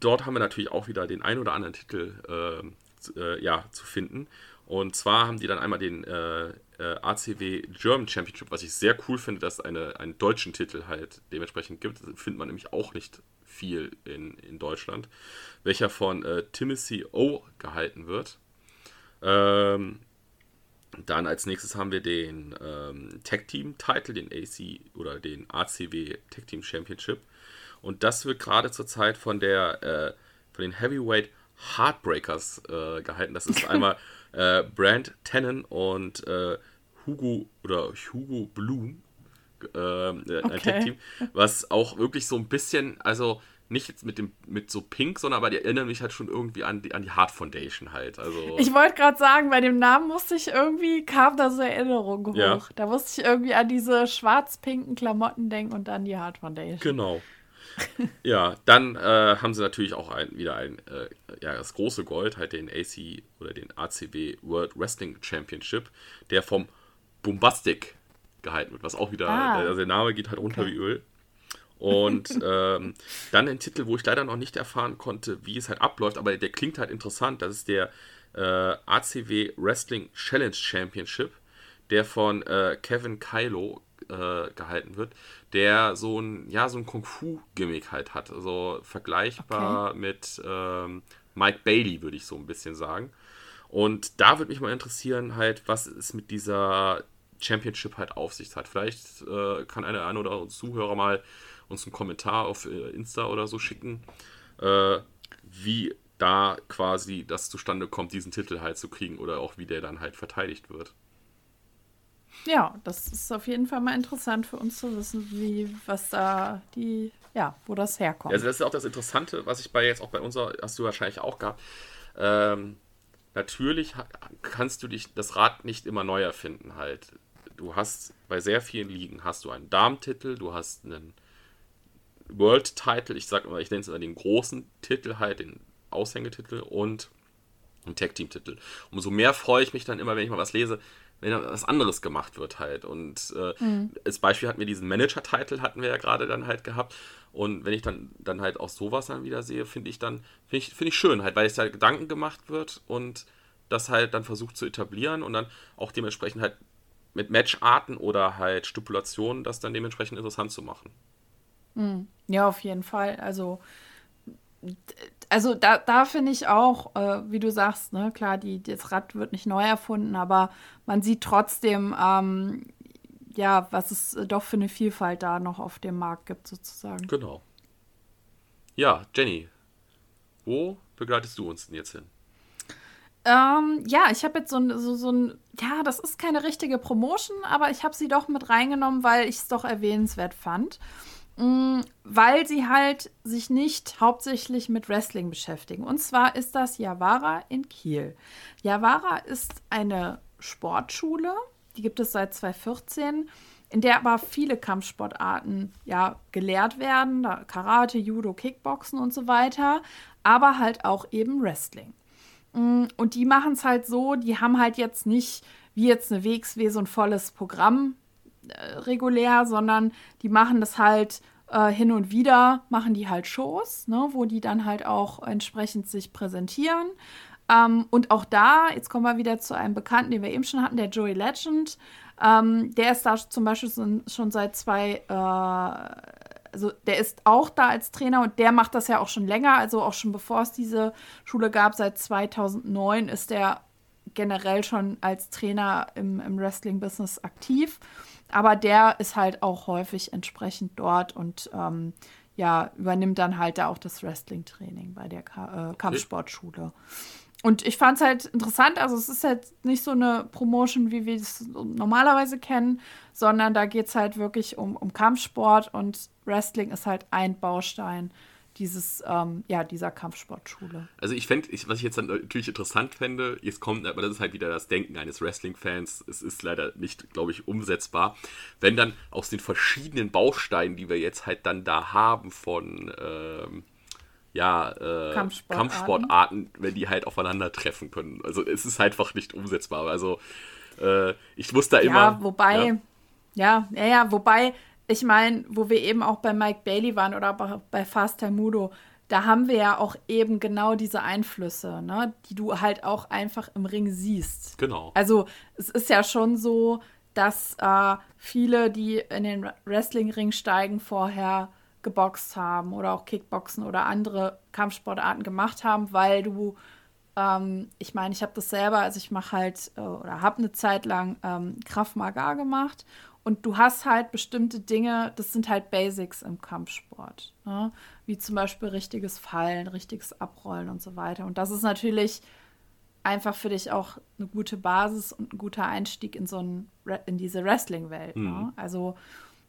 dort haben wir natürlich auch wieder den ein oder anderen Titel äh, äh, ja, zu finden. Und zwar haben die dann einmal den äh, äh ACW German Championship, was ich sehr cool finde, dass es eine, einen deutschen Titel halt dementsprechend gibt. Das findet man nämlich auch nicht viel in, in Deutschland, welcher von äh, Timothy O gehalten wird. Ähm, dann als nächstes haben wir den ähm, Tag Team Title, den AC oder den ACW Tag Team Championship. Und das wird gerade zurzeit von der äh, von den Heavyweight Heartbreakers äh, gehalten. Das ist [laughs] einmal äh, Brand Tannen und äh, Hugo oder Hugo Bloom, äh, ein okay. Tag-Team, was auch wirklich so ein bisschen, also nicht jetzt mit dem mit so Pink, sondern aber die erinnern mich halt schon irgendwie an die, an die Heart Foundation halt. Also ich wollte gerade sagen, bei dem Namen musste ich irgendwie, kam da so Erinnerung hoch. Ja. Da musste ich irgendwie an diese schwarz-pinken Klamotten denken und dann die Heart Foundation. Genau. [laughs] ja, dann äh, haben sie natürlich auch ein, wieder ein, äh, ja, das große Gold, halt den AC oder den ACB World Wrestling Championship, der vom Bombastic gehalten wird, was auch wieder, ah. also der Name geht halt runter okay. wie Öl. Und [laughs] ähm, dann ein Titel, wo ich leider noch nicht erfahren konnte, wie es halt abläuft, aber der klingt halt interessant. Das ist der äh, ACW Wrestling Challenge Championship, der von äh, Kevin Kylo äh, gehalten wird, der so ein, ja, so ein Kung-Fu-Gimmick halt hat. Also vergleichbar okay. mit ähm, Mike Bailey, würde ich so ein bisschen sagen. Und da würde mich mal interessieren, halt, was es mit dieser Championship halt auf sich hat. Vielleicht äh, kann einer ein oder andere Zuhörer mal uns einen Kommentar auf äh, Insta oder so schicken, äh, wie da quasi das zustande kommt, diesen Titel halt zu kriegen oder auch wie der dann halt verteidigt wird. Ja, das ist auf jeden Fall mal interessant für uns zu wissen, wie, was da die, ja, wo das herkommt. Also das ist auch das Interessante, was ich bei jetzt auch bei unserer, hast du wahrscheinlich auch gehabt. Ähm, natürlich kannst du dich das Rad nicht immer neu erfinden halt. Du hast bei sehr vielen Ligen hast du einen Damentitel, du hast einen World Title, ich sag mal, ich nenne es immer den großen Titel halt, den Aushängetitel und einen Tag Team Titel. Umso mehr freue ich mich dann immer, wenn ich mal was lese, wenn was anderes gemacht wird halt. Und äh, mhm. als Beispiel hatten wir diesen Manager-Title, hatten wir ja gerade dann halt gehabt. Und wenn ich dann, dann halt auch sowas dann wieder sehe, finde ich dann, finde ich, find ich schön halt, weil es da Gedanken gemacht wird und das halt dann versucht zu etablieren und dann auch dementsprechend halt mit Matcharten oder halt Stipulationen das dann dementsprechend interessant zu machen. Mhm. Ja, auf jeden Fall. Also also da, da finde ich auch, äh, wie du sagst, ne, klar, die, das Rad wird nicht neu erfunden, aber man sieht trotzdem, ähm, ja, was es doch für eine Vielfalt da noch auf dem Markt gibt, sozusagen. Genau. Ja, Jenny, wo begleitest du uns denn jetzt hin? Ähm, ja, ich habe jetzt so ein, so, so ein, ja, das ist keine richtige Promotion, aber ich habe sie doch mit reingenommen, weil ich es doch erwähnenswert fand. Mm, weil sie halt sich nicht hauptsächlich mit Wrestling beschäftigen. Und zwar ist das Yavara in Kiel. Yavara ist eine Sportschule, die gibt es seit 2014, in der aber viele Kampfsportarten ja gelehrt werden, Karate, Judo, Kickboxen und so weiter, aber halt auch eben Wrestling. Mm, und die machen es halt so, die haben halt jetzt nicht wie jetzt eine WXW so ein volles Programm äh, regulär, sondern die machen das halt äh, hin und wieder, machen die halt Shows, ne, wo die dann halt auch entsprechend sich präsentieren. Ähm, und auch da, jetzt kommen wir wieder zu einem Bekannten, den wir eben schon hatten, der Joey Legend. Ähm, der ist da zum Beispiel schon seit zwei, äh, also der ist auch da als Trainer und der macht das ja auch schon länger, also auch schon bevor es diese Schule gab, seit 2009 ist der generell schon als Trainer im, im Wrestling-Business aktiv. Aber der ist halt auch häufig entsprechend dort und ähm, ja, übernimmt dann halt da auch das Wrestling-Training bei der Ka äh, Kampfsportschule. Und ich fand es halt interessant, also es ist halt nicht so eine Promotion, wie wir es normalerweise kennen, sondern da geht es halt wirklich um, um Kampfsport und Wrestling ist halt ein Baustein dieses, ähm, ja, dieser Kampfsportschule. Also ich fände, was ich jetzt natürlich interessant fände, jetzt kommt, aber das ist halt wieder das Denken eines Wrestling-Fans, es ist leider nicht, glaube ich, umsetzbar, wenn dann aus den verschiedenen Bausteinen, die wir jetzt halt dann da haben von ähm, ja, äh, Kampfsportarten. Kampfsportarten. wenn die halt aufeinandertreffen können. Also es ist einfach nicht umsetzbar. Also äh, ich muss da immer. Ja, wobei, ja, ja, ja, ja wobei ich meine, wo wir eben auch bei Mike Bailey waren oder bei Fast Mudo, da haben wir ja auch eben genau diese Einflüsse, ne, die du halt auch einfach im Ring siehst. Genau. Also es ist ja schon so, dass äh, viele, die in den Wrestling-Ring steigen, vorher geboxt haben oder auch Kickboxen oder andere Kampfsportarten gemacht haben, weil du, ähm, ich meine, ich habe das selber, also ich mache halt äh, oder habe eine Zeit lang ähm, Kraft Maga gemacht und du hast halt bestimmte Dinge, das sind halt Basics im Kampfsport, ne? wie zum Beispiel richtiges Fallen, richtiges Abrollen und so weiter. Und das ist natürlich einfach für dich auch eine gute Basis und ein guter Einstieg in so ein, in diese Wrestling-Welt. Ne? Mhm. Ne? Also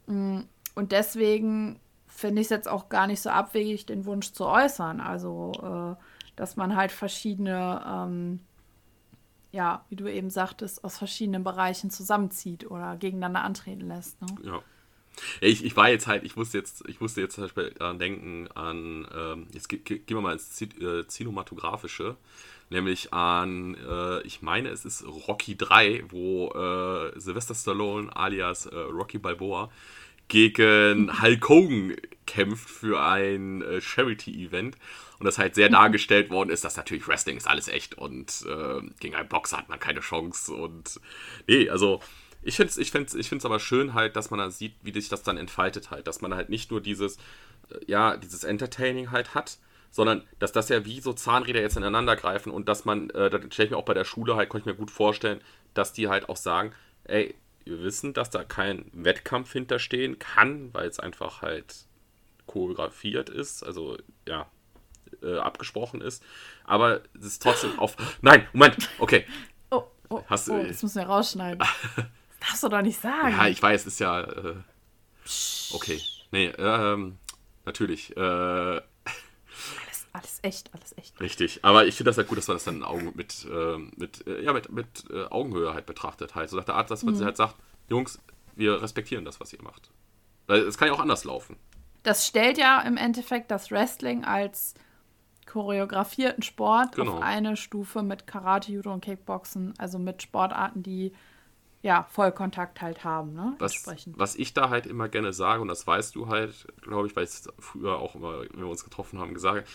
mm, und deswegen finde ich es jetzt auch gar nicht so abwegig, den Wunsch zu äußern. Also, äh, dass man halt verschiedene, ähm, ja, wie du eben sagtest, aus verschiedenen Bereichen zusammenzieht oder gegeneinander antreten lässt. Ne? Ja. Ich, ich war jetzt halt, ich musste jetzt, ich musste jetzt zum Beispiel daran denken, an, ähm, jetzt ge ge gehen wir mal ins äh, Cinematografische, nämlich an, äh, ich meine, es ist Rocky 3, wo äh, Sylvester Stallone alias äh, Rocky Balboa gegen Hulk Hogan kämpft für ein äh, Charity-Event. Und das halt sehr dargestellt worden ist, dass natürlich Wrestling ist alles echt und äh, gegen einen Boxer hat man keine Chance. Und nee, also ich finde es ich find's, ich find's aber schön halt, dass man dann sieht, wie sich das dann entfaltet halt. Dass man halt nicht nur dieses, äh, ja, dieses Entertaining halt hat, sondern dass das ja wie so Zahnräder jetzt ineinander greifen und dass man, äh, das stelle ich mir auch bei der Schule halt, konnte ich mir gut vorstellen, dass die halt auch sagen, ey, wir wissen, dass da kein Wettkampf hinterstehen kann, weil es einfach halt choreografiert ist, also ja, äh, abgesprochen ist. Aber es ist trotzdem auf. Nein, Moment, okay. Oh, oh, Hast, oh das müssen wir rausschneiden. [laughs] das darfst du doch nicht sagen. Ja, ich weiß, ist ja. Äh, okay. Nee, ähm, natürlich. Äh, alles echt, alles echt. Richtig, aber ich finde das halt gut, dass man das dann Augen mit, äh, mit, äh, ja, mit, mit äh, Augenhöhe halt betrachtet. Halt. So sagt der Arzt, dass man mhm. halt sagt, Jungs, wir respektieren das, was ihr macht. Weil es kann ja auch anders laufen. Das stellt ja im Endeffekt das Wrestling als choreografierten Sport genau. auf eine Stufe mit Karate, Judo und Kickboxen, also mit Sportarten, die ja, Vollkontakt halt haben, ne? Was, was ich da halt immer gerne sage, und das weißt du halt, glaube ich, weil ich es früher auch immer, wenn wir uns getroffen haben, gesagt habe,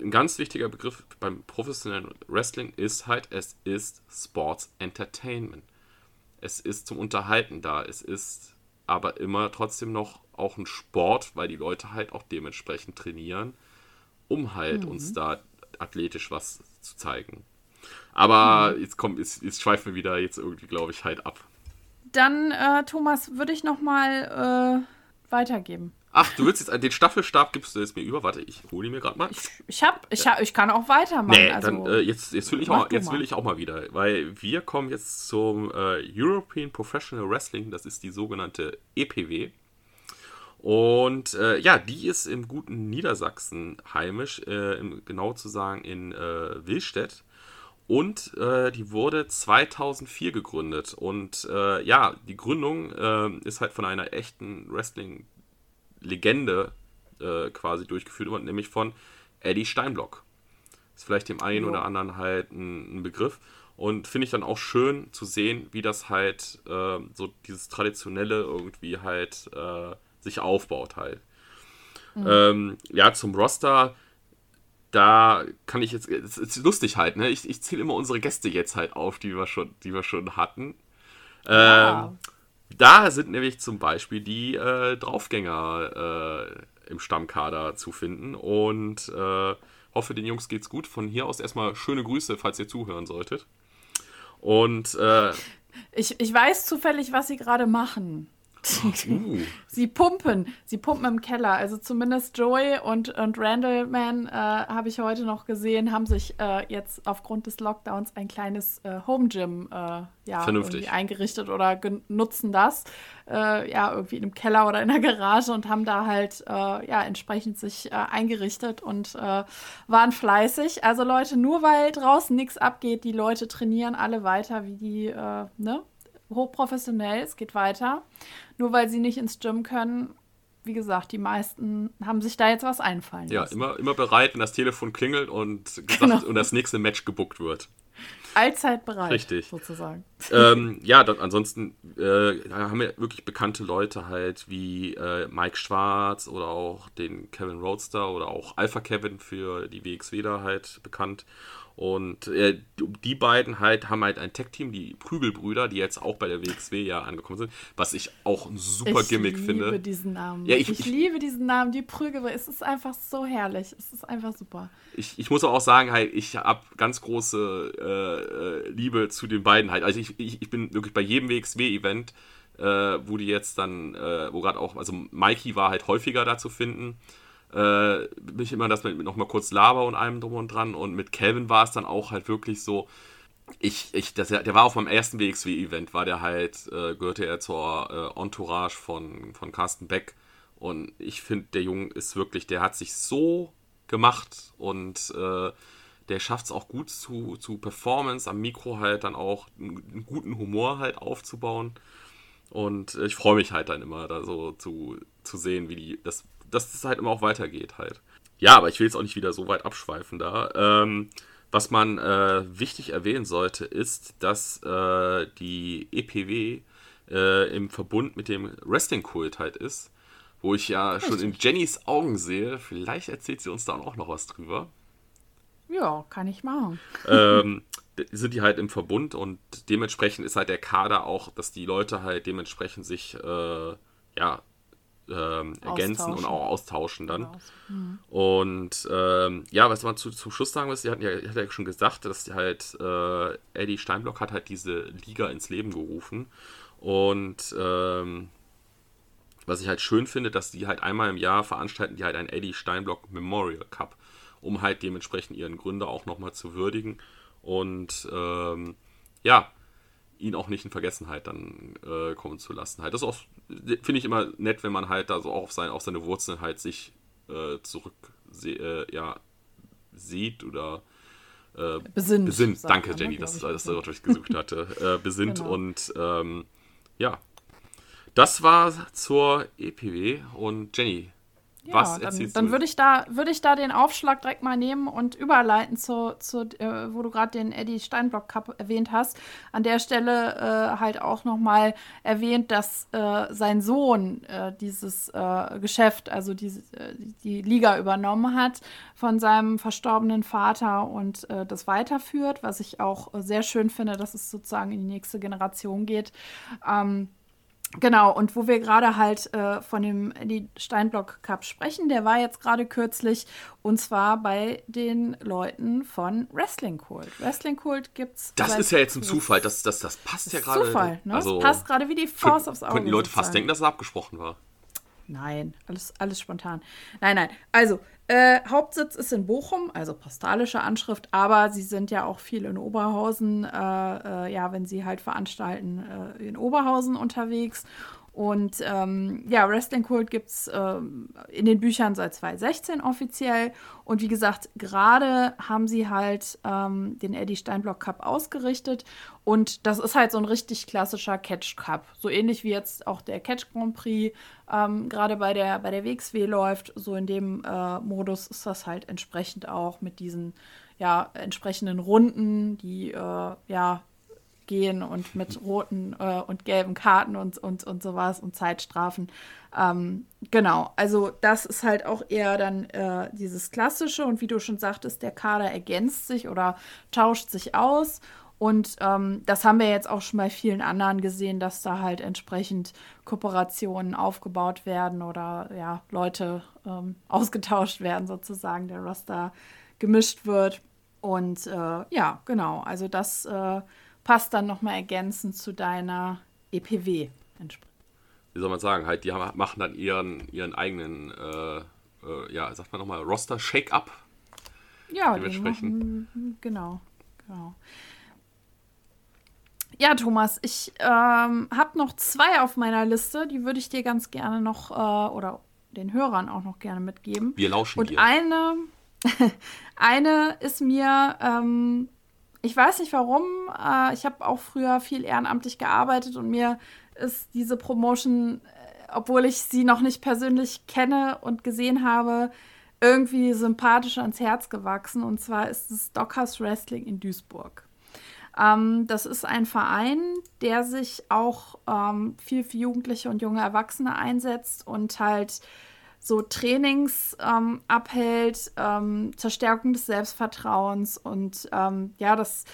ein ganz wichtiger Begriff beim professionellen Wrestling ist halt, es ist Sports Entertainment. Es ist zum Unterhalten da. Es ist aber immer trotzdem noch auch ein Sport, weil die Leute halt auch dementsprechend trainieren, um halt mhm. uns da athletisch was zu zeigen. Aber mhm. jetzt kommt, jetzt, jetzt schweifen wir wieder jetzt irgendwie, glaube ich, halt ab. Dann, äh, Thomas, würde ich noch mal äh, weitergeben. Ach, du willst jetzt den Staffelstab gibst du jetzt mir über? Warte, ich hole ihn mir gerade mal. Ich, ich hab, ich hab, ich kann auch weitermachen. Nee, also, dann, äh, jetzt, jetzt, will ich auch, jetzt will ich auch mal wieder, weil wir kommen jetzt zum äh, European Professional Wrestling, das ist die sogenannte EPW. Und äh, ja, die ist im guten Niedersachsen heimisch, äh, im, genau zu sagen in äh, Willstedt. Und äh, die wurde 2004 gegründet. Und ja, die Gründung ist halt von einer echten Wrestling- Legende äh, quasi durchgeführt worden, nämlich von Eddie Steinblock. Ist vielleicht dem einen ja. oder anderen halt ein, ein Begriff. Und finde ich dann auch schön zu sehen, wie das halt äh, so dieses Traditionelle irgendwie halt äh, sich aufbaut halt. Mhm. Ähm, ja, zum Roster, da kann ich jetzt, es ist lustig halt, ne? Ich, ich zähle immer unsere Gäste jetzt halt auf, die wir schon, die wir schon hatten. Ähm, da sind nämlich zum Beispiel die äh, Draufgänger äh, im Stammkader zu finden und äh, hoffe, den Jungs geht's gut. Von hier aus erstmal schöne Grüße, falls ihr zuhören solltet. Und äh, ich, ich weiß zufällig, was sie gerade machen. Uh. [laughs] sie pumpen, sie pumpen im Keller. Also zumindest Joey und, und Randallman äh, habe ich heute noch gesehen, haben sich äh, jetzt aufgrund des Lockdowns ein kleines äh, Home Gym äh, ja, eingerichtet oder nutzen das äh, ja irgendwie in einem Keller oder in der Garage und haben da halt äh, ja entsprechend sich eingerichtet und waren fleißig. Also Leute, nur weil draußen nichts abgeht, die Leute trainieren alle weiter wie die ne hochprofessionell, es geht weiter. Nur weil sie nicht ins Gym können, wie gesagt, die meisten haben sich da jetzt was einfallen ja, lassen. Ja, immer, immer bereit, wenn das Telefon klingelt und, gesagt, genau. und das nächste Match gebuckt wird. Allzeit bereit, Richtig. sozusagen. Ähm, ja, dann, ansonsten äh, haben wir wirklich bekannte Leute halt wie äh, Mike Schwarz oder auch den Kevin Roadster oder auch Alpha Kevin für die WXW da halt bekannt. Und äh, die beiden halt haben halt ein Tech-Team, die Prügelbrüder, die jetzt auch bei der WXW ja angekommen sind, was ich auch ein super ich Gimmick finde. Ich liebe diesen Namen. Ja, ich, ich, ich, liebe diesen Namen, die Prügelbrüder. Es ist einfach so herrlich. Es ist einfach super. Ich, ich muss auch sagen, halt, ich habe ganz große äh, äh, Liebe zu den beiden halt. Also ich, ich, ich bin wirklich bei jedem WXW-Event, äh, wo die jetzt dann, äh, wo gerade auch, also Mikey war halt häufiger da zu finden äh, bin ich immer das mit, mit nochmal kurz Laber und allem drum und dran. Und mit Calvin war es dann auch halt wirklich so, ich, ich, das, der war auf meinem ersten WXW-Event, war der halt, äh, gehörte er zur äh, Entourage von, von Carsten Beck. Und ich finde, der Junge ist wirklich, der hat sich so gemacht und äh, der schafft es auch gut zu, zu Performance, am Mikro halt dann auch einen, einen guten Humor halt aufzubauen. Und ich freue mich halt dann immer da so zu, zu sehen, wie die das dass es halt immer auch weitergeht halt. Ja, aber ich will jetzt auch nicht wieder so weit abschweifen da. Ähm, was man äh, wichtig erwähnen sollte, ist, dass äh, die EPW äh, im Verbund mit dem Wrestling-Kult halt ist, wo ich ja schon in Jennys Augen sehe. Vielleicht erzählt sie uns da auch noch was drüber. Ja, kann ich machen. Ähm, sind die halt im Verbund und dementsprechend ist halt der Kader auch, dass die Leute halt dementsprechend sich äh, ja ähm, ergänzen und auch austauschen dann. Mhm. Und ähm, ja, was man zu, zum Schluss sagen muss, sie hatten ja, hat ja schon gesagt, dass halt äh, Eddie Steinblock hat halt diese Liga ins Leben gerufen. Und ähm, was ich halt schön finde, dass die halt einmal im Jahr veranstalten, die halt ein Eddie Steinblock Memorial Cup, um halt dementsprechend ihren Gründer auch nochmal zu würdigen. Und ähm, ja, ihn auch nicht in Vergessenheit dann äh, kommen zu lassen. Halt. Das auch, finde ich immer nett, wenn man halt da so auch auf, sein, auf seine Wurzeln halt sich äh, zurück äh, ja, sieht oder äh, besinnt. besinnt. Danke, man, Jenny, dass das Wort, ich gesucht hatte. [laughs] Äh, besinnt genau. und ähm, ja, das war zur EPW und Jenny, ja, Was dann, dann würde ich da würde ich da den Aufschlag direkt mal nehmen und überleiten zu, zu äh, wo du gerade den Eddie Steinblock Cup erwähnt hast. An der Stelle äh, halt auch noch mal erwähnt, dass äh, sein Sohn äh, dieses äh, Geschäft, also die, äh, die Liga übernommen hat von seinem verstorbenen Vater und das weiterführt, was ich auch sehr schön finde, dass es sozusagen in die nächste Generation geht. Ähm, Genau, und wo wir gerade halt äh, von dem die Steinblock Cup sprechen, der war jetzt gerade kürzlich und zwar bei den Leuten von Wrestling Kult. Wrestling Kult gibt's. Das ist ja jetzt ein Zufall, das, das, das passt das ja gerade. Zufall, ne? Also, das passt gerade wie die Faust aufs Auge. Könnten die Leute fast denken, dass es abgesprochen war. Nein, alles, alles spontan. Nein, nein. Also, äh, Hauptsitz ist in Bochum, also postalische Anschrift, aber sie sind ja auch viel in Oberhausen, äh, äh, ja, wenn sie halt veranstalten, äh, in Oberhausen unterwegs. Und ähm, ja, Wrestling Kult gibt es ähm, in den Büchern seit 2016 offiziell. Und wie gesagt, gerade haben sie halt ähm, den Eddie Steinblock Cup ausgerichtet. Und das ist halt so ein richtig klassischer Catch Cup. So ähnlich wie jetzt auch der Catch Grand Prix ähm, gerade bei der, bei der WXW läuft. So in dem äh, Modus ist das halt entsprechend auch mit diesen ja, entsprechenden Runden, die äh, ja gehen und mit roten äh, und gelben Karten und, und, und sowas und Zeitstrafen. Ähm, genau, also das ist halt auch eher dann äh, dieses Klassische und wie du schon sagtest, der Kader ergänzt sich oder tauscht sich aus. Und ähm, das haben wir jetzt auch schon bei vielen anderen gesehen, dass da halt entsprechend Kooperationen aufgebaut werden oder ja, Leute ähm, ausgetauscht werden, sozusagen, der Roster gemischt wird. Und äh, ja, genau, also das äh, passt dann nochmal ergänzend zu deiner EPW. Wie soll man sagen, halt, die haben, machen dann ihren, ihren eigenen, äh, äh, ja, sagt man nochmal, Roster-Shake-Up. Ja, dementsprechend. Machen, genau, genau. Ja, Thomas, ich ähm, habe noch zwei auf meiner Liste, die würde ich dir ganz gerne noch äh, oder den Hörern auch noch gerne mitgeben. Wir lauschen Und dir. eine, [laughs] eine ist mir ähm, ich weiß nicht warum. Äh, ich habe auch früher viel ehrenamtlich gearbeitet und mir ist diese Promotion, äh, obwohl ich sie noch nicht persönlich kenne und gesehen habe, irgendwie sympathisch ans Herz gewachsen. Und zwar ist es Dockers Wrestling in Duisburg. Ähm, das ist ein Verein, der sich auch ähm, viel für Jugendliche und junge Erwachsene einsetzt und halt so Trainings ähm, abhält, ähm, zur Stärkung des Selbstvertrauens und ähm, ja, das,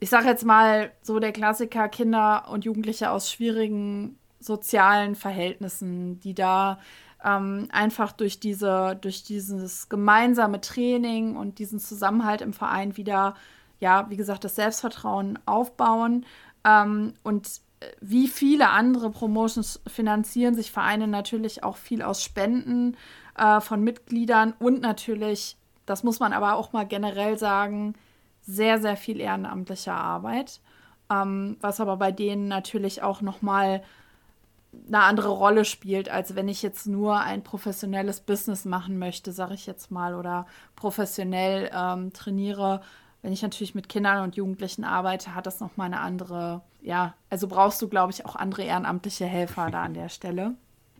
ich sage jetzt mal so der Klassiker Kinder und Jugendliche aus schwierigen sozialen Verhältnissen, die da ähm, einfach durch diese, durch dieses gemeinsame Training und diesen Zusammenhalt im Verein wieder, ja, wie gesagt, das Selbstvertrauen aufbauen ähm, und wie viele andere Promotions finanzieren sich Vereine natürlich auch viel aus Spenden äh, von Mitgliedern und natürlich, das muss man aber auch mal generell sagen, sehr, sehr viel ehrenamtliche Arbeit, ähm, was aber bei denen natürlich auch nochmal eine andere Rolle spielt, als wenn ich jetzt nur ein professionelles Business machen möchte, sage ich jetzt mal, oder professionell ähm, trainiere wenn ich natürlich mit Kindern und Jugendlichen arbeite, hat das nochmal eine andere, ja, also brauchst du, glaube ich, auch andere ehrenamtliche Helfer da an der Stelle.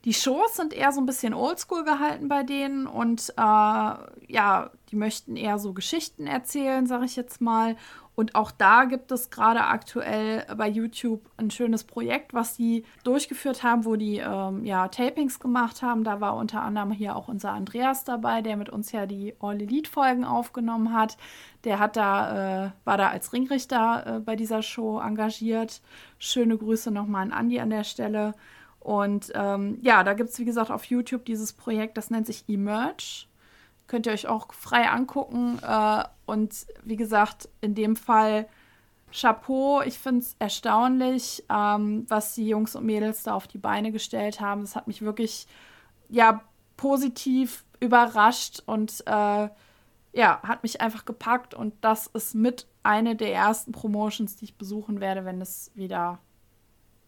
Die Shows sind eher so ein bisschen oldschool gehalten bei denen und äh, ja, die möchten eher so Geschichten erzählen, sage ich jetzt mal. Und auch da gibt es gerade aktuell bei YouTube ein schönes Projekt, was die durchgeführt haben, wo die ähm, ja, Tapings gemacht haben. Da war unter anderem hier auch unser Andreas dabei, der mit uns ja die All Elite Folgen aufgenommen hat. Der hat da, äh, war da als Ringrichter äh, bei dieser Show engagiert. Schöne Grüße nochmal an Andi an der Stelle. Und ähm, ja, da gibt es, wie gesagt, auf YouTube dieses Projekt, das nennt sich Emerge. Könnt ihr euch auch frei angucken. Äh, und wie gesagt, in dem Fall Chapeau. Ich finde es erstaunlich, ähm, was die Jungs und Mädels da auf die Beine gestellt haben. Das hat mich wirklich, ja, positiv überrascht und äh, ja, hat mich einfach gepackt. Und das ist mit eine der ersten Promotions, die ich besuchen werde, wenn es wieder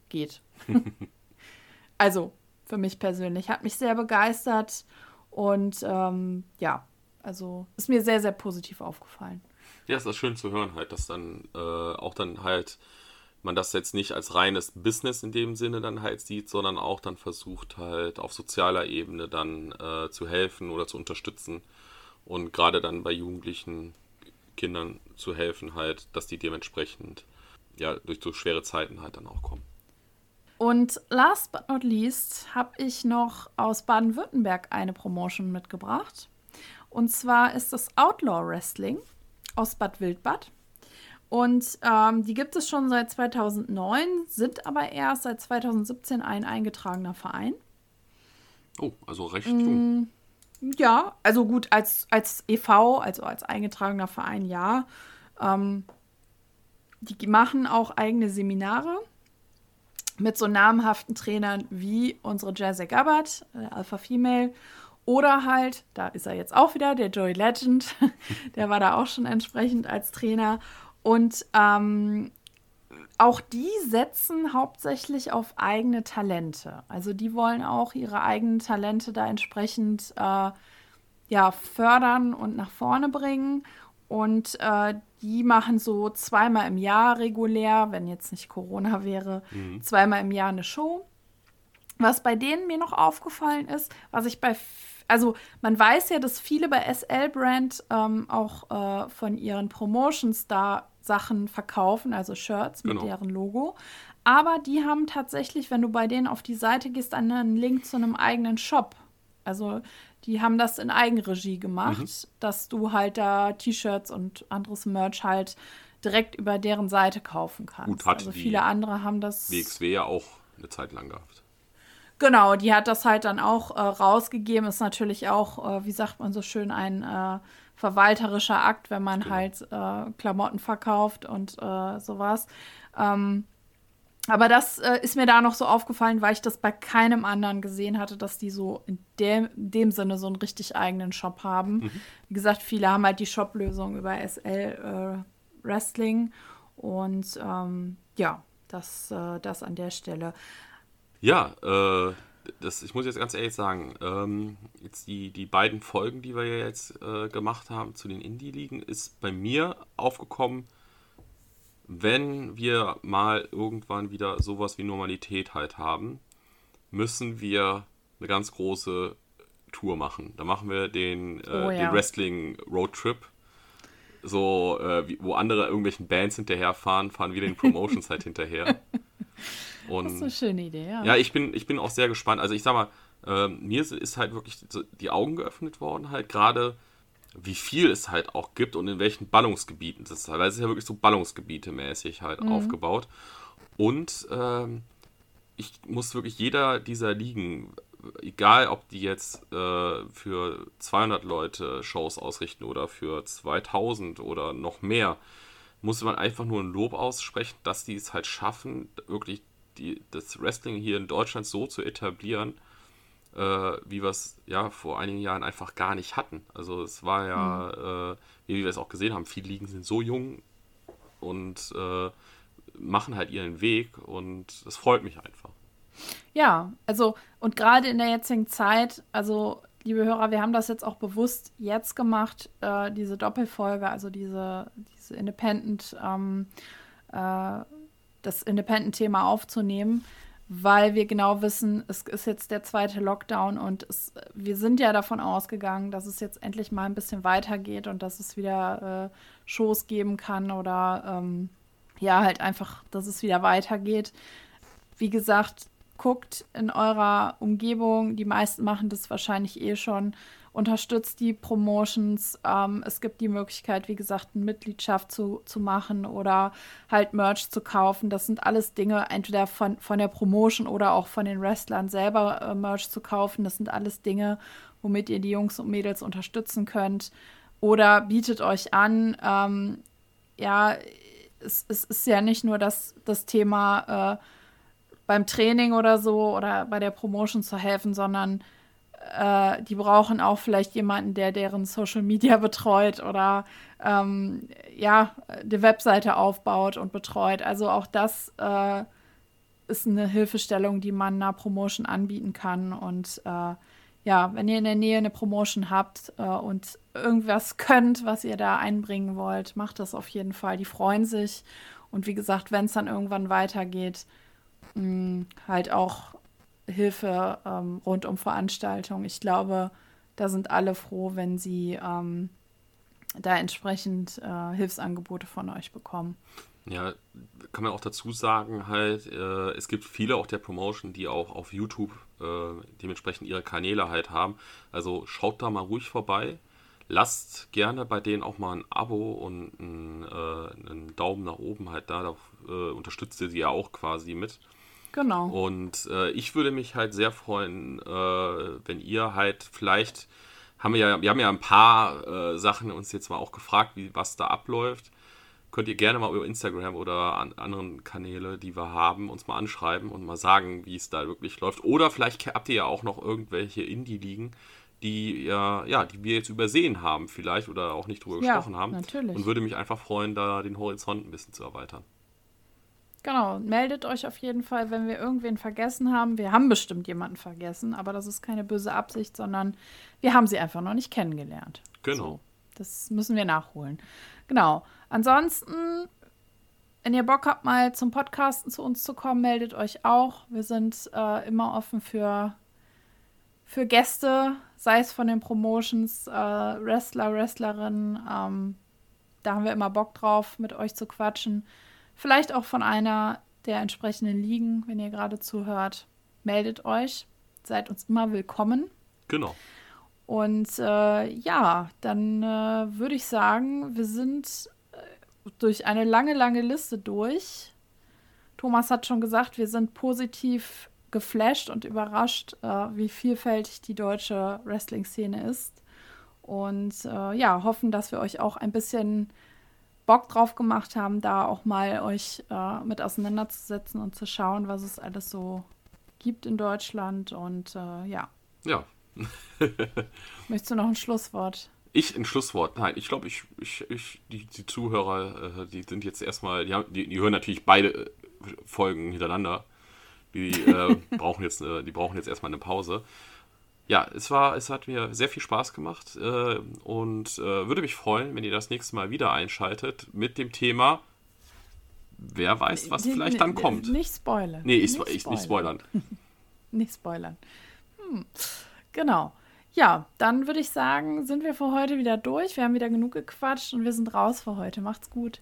geht. [laughs] also für mich persönlich. Hat mich sehr begeistert und ähm, ja, also ist mir sehr, sehr positiv aufgefallen. Ja, ist schön zu hören halt, dass dann äh, auch dann halt man das jetzt nicht als reines Business in dem Sinne dann halt sieht, sondern auch dann versucht halt auf sozialer Ebene dann äh, zu helfen oder zu unterstützen und gerade dann bei jugendlichen Kindern zu helfen halt, dass die dementsprechend ja durch so schwere Zeiten halt dann auch kommen. Und last but not least habe ich noch aus Baden-Württemberg eine Promotion mitgebracht. Und zwar ist das Outlaw Wrestling aus Bad Wildbad. Und ähm, die gibt es schon seit 2009, sind aber erst seit 2017 ein eingetragener Verein. Oh, also recht jung. Mm, ja, also gut, als, als EV, also als eingetragener Verein, ja. Ähm, die machen auch eigene Seminare mit so namhaften Trainern wie unsere Jazzy Gabbard, äh, Alpha Female. Oder halt, da ist er jetzt auch wieder, der Joey Legend, [laughs] der war da auch schon entsprechend als Trainer. Und ähm, auch die setzen hauptsächlich auf eigene Talente. Also die wollen auch ihre eigenen Talente da entsprechend äh, ja, fördern und nach vorne bringen. Und äh, die machen so zweimal im Jahr regulär, wenn jetzt nicht Corona wäre, mhm. zweimal im Jahr eine Show. Was bei denen mir noch aufgefallen ist, was ich bei, also man weiß ja, dass viele bei SL Brand ähm, auch äh, von ihren Promotions da Sachen verkaufen, also Shirts mit genau. deren Logo. Aber die haben tatsächlich, wenn du bei denen auf die Seite gehst, einen Link zu einem eigenen Shop. Also die haben das in Eigenregie gemacht, mhm. dass du halt da T-Shirts und anderes Merch halt direkt über deren Seite kaufen kannst. Gut, hat also viele andere haben das. WXW ja auch eine Zeit lang gehabt. Genau, die hat das halt dann auch äh, rausgegeben. Ist natürlich auch, äh, wie sagt man so schön, ein äh, verwalterischer Akt, wenn man genau. halt äh, Klamotten verkauft und äh, sowas. Ähm, aber das äh, ist mir da noch so aufgefallen, weil ich das bei keinem anderen gesehen hatte, dass die so in dem, in dem Sinne so einen richtig eigenen Shop haben. Mhm. Wie gesagt, viele haben halt die Shop-Lösung über SL äh, Wrestling. Und ähm, ja, das, äh, das an der Stelle. Ja, äh, das, ich muss jetzt ganz ehrlich sagen, ähm, jetzt die, die beiden Folgen, die wir jetzt äh, gemacht haben zu den Indie-Ligen, ist bei mir aufgekommen, wenn wir mal irgendwann wieder sowas wie Normalität halt haben, müssen wir eine ganz große Tour machen. Da machen wir den, äh, oh, ja. den Wrestling Roadtrip. So, äh, wie, wo andere irgendwelchen Bands hinterherfahren, fahren wir den Promotions halt [laughs] hinterher. Und, das ist eine schöne Idee, ja. Ja, ich bin, ich bin auch sehr gespannt. Also ich sag mal, äh, mir ist halt wirklich die Augen geöffnet worden, halt gerade wie viel es halt auch gibt und in welchen Ballungsgebieten das ist. Weil es ist ja wirklich so Ballungsgebiete mäßig halt mhm. aufgebaut. Und ähm, ich muss wirklich jeder dieser Ligen, egal ob die jetzt äh, für 200 Leute Shows ausrichten oder für 2000 oder noch mehr, muss man einfach nur ein Lob aussprechen, dass die es halt schaffen, wirklich die, das Wrestling hier in Deutschland so zu etablieren, äh, wie wir es ja vor einigen Jahren einfach gar nicht hatten. Also es war ja, mhm. äh, wie wir es auch gesehen haben, viele Ligen sind so jung und äh, machen halt ihren Weg und das freut mich einfach. Ja, also und gerade in der jetzigen Zeit, also liebe Hörer, wir haben das jetzt auch bewusst jetzt gemacht, äh, diese Doppelfolge, also diese, diese Independent, ähm, äh, das Independent-Thema aufzunehmen, weil wir genau wissen, es ist jetzt der zweite Lockdown und es, wir sind ja davon ausgegangen, dass es jetzt endlich mal ein bisschen weitergeht und dass es wieder äh, Shows geben kann oder ähm, ja, halt einfach, dass es wieder weitergeht. Wie gesagt, guckt in eurer Umgebung, die meisten machen das wahrscheinlich eh schon, unterstützt die Promotions. Ähm, es gibt die Möglichkeit, wie gesagt, eine Mitgliedschaft zu, zu machen oder halt Merch zu kaufen. Das sind alles Dinge, entweder von, von der Promotion oder auch von den Wrestlern selber äh, Merch zu kaufen. Das sind alles Dinge, womit ihr die Jungs und Mädels unterstützen könnt. Oder bietet euch an. Ähm, ja, es, es, ist ja nicht nur das, das Thema. Äh, beim Training oder so oder bei der Promotion zu helfen, sondern äh, die brauchen auch vielleicht jemanden, der deren Social Media betreut oder ähm, ja, die Webseite aufbaut und betreut. Also auch das äh, ist eine Hilfestellung, die man einer Promotion anbieten kann. Und äh, ja, wenn ihr in der Nähe eine Promotion habt äh, und irgendwas könnt, was ihr da einbringen wollt, macht das auf jeden Fall. Die freuen sich. Und wie gesagt, wenn es dann irgendwann weitergeht, mh, halt auch Hilfe ähm, rund um Veranstaltungen. Ich glaube, da sind alle froh, wenn sie ähm, da entsprechend äh, Hilfsangebote von euch bekommen. Ja, kann man auch dazu sagen, halt, äh, es gibt viele auch der Promotion, die auch auf YouTube äh, dementsprechend ihre Kanäle halt haben. Also schaut da mal ruhig vorbei. Lasst gerne bei denen auch mal ein Abo und ein, äh, einen Daumen nach oben halt da. Da äh, unterstützt ihr sie ja auch quasi mit. Genau. Und äh, ich würde mich halt sehr freuen, äh, wenn ihr halt vielleicht, haben wir ja, wir haben ja ein paar äh, Sachen uns jetzt mal auch gefragt, wie was da abläuft. Könnt ihr gerne mal über Instagram oder an anderen Kanäle, die wir haben, uns mal anschreiben und mal sagen, wie es da wirklich läuft. Oder vielleicht habt ihr ja auch noch irgendwelche Indie-Ligen, die ja, ja, die wir jetzt übersehen haben, vielleicht oder auch nicht drüber ja, gesprochen haben. Natürlich. Und würde mich einfach freuen, da den Horizont ein bisschen zu erweitern. Genau, meldet euch auf jeden Fall, wenn wir irgendwen vergessen haben. Wir haben bestimmt jemanden vergessen, aber das ist keine böse Absicht, sondern wir haben sie einfach noch nicht kennengelernt. Genau. So, das müssen wir nachholen. Genau. Ansonsten, wenn ihr Bock habt, mal zum Podcasten zu uns zu kommen, meldet euch auch. Wir sind äh, immer offen für, für Gäste, sei es von den Promotions, äh, Wrestler, Wrestlerinnen. Ähm, da haben wir immer Bock drauf, mit euch zu quatschen. Vielleicht auch von einer der entsprechenden Ligen, wenn ihr gerade zuhört. Meldet euch. Seid uns immer willkommen. Genau. Und äh, ja, dann äh, würde ich sagen, wir sind äh, durch eine lange, lange Liste durch. Thomas hat schon gesagt, wir sind positiv geflasht und überrascht, äh, wie vielfältig die deutsche Wrestling-Szene ist. Und äh, ja, hoffen, dass wir euch auch ein bisschen Bock drauf gemacht haben, da auch mal euch äh, mit auseinanderzusetzen und zu schauen, was es alles so gibt in Deutschland. Und äh, ja. Ja. [laughs] Möchtest du noch ein Schlusswort? Ich ein Schlusswort. Nein, ich glaube, ich, ich, ich, die, die Zuhörer, äh, die sind jetzt erstmal, die, haben, die, die hören natürlich beide äh, Folgen hintereinander. Die äh, [laughs] brauchen jetzt, die brauchen jetzt erstmal eine Pause ja, es war, es hat mir sehr viel Spaß gemacht äh, und äh, würde mich freuen, wenn ihr das nächste Mal wieder einschaltet mit dem Thema. Wer weiß, was vielleicht dann kommt. Nicht spoilern. Nee, ich, nicht, ich, spoilern. nicht spoilern. [laughs] [laughs] nicht spoilern. Hm. Genau. Ja, dann würde ich sagen, sind wir für heute wieder durch. Wir haben wieder genug gequatscht und wir sind raus für heute. Macht's gut.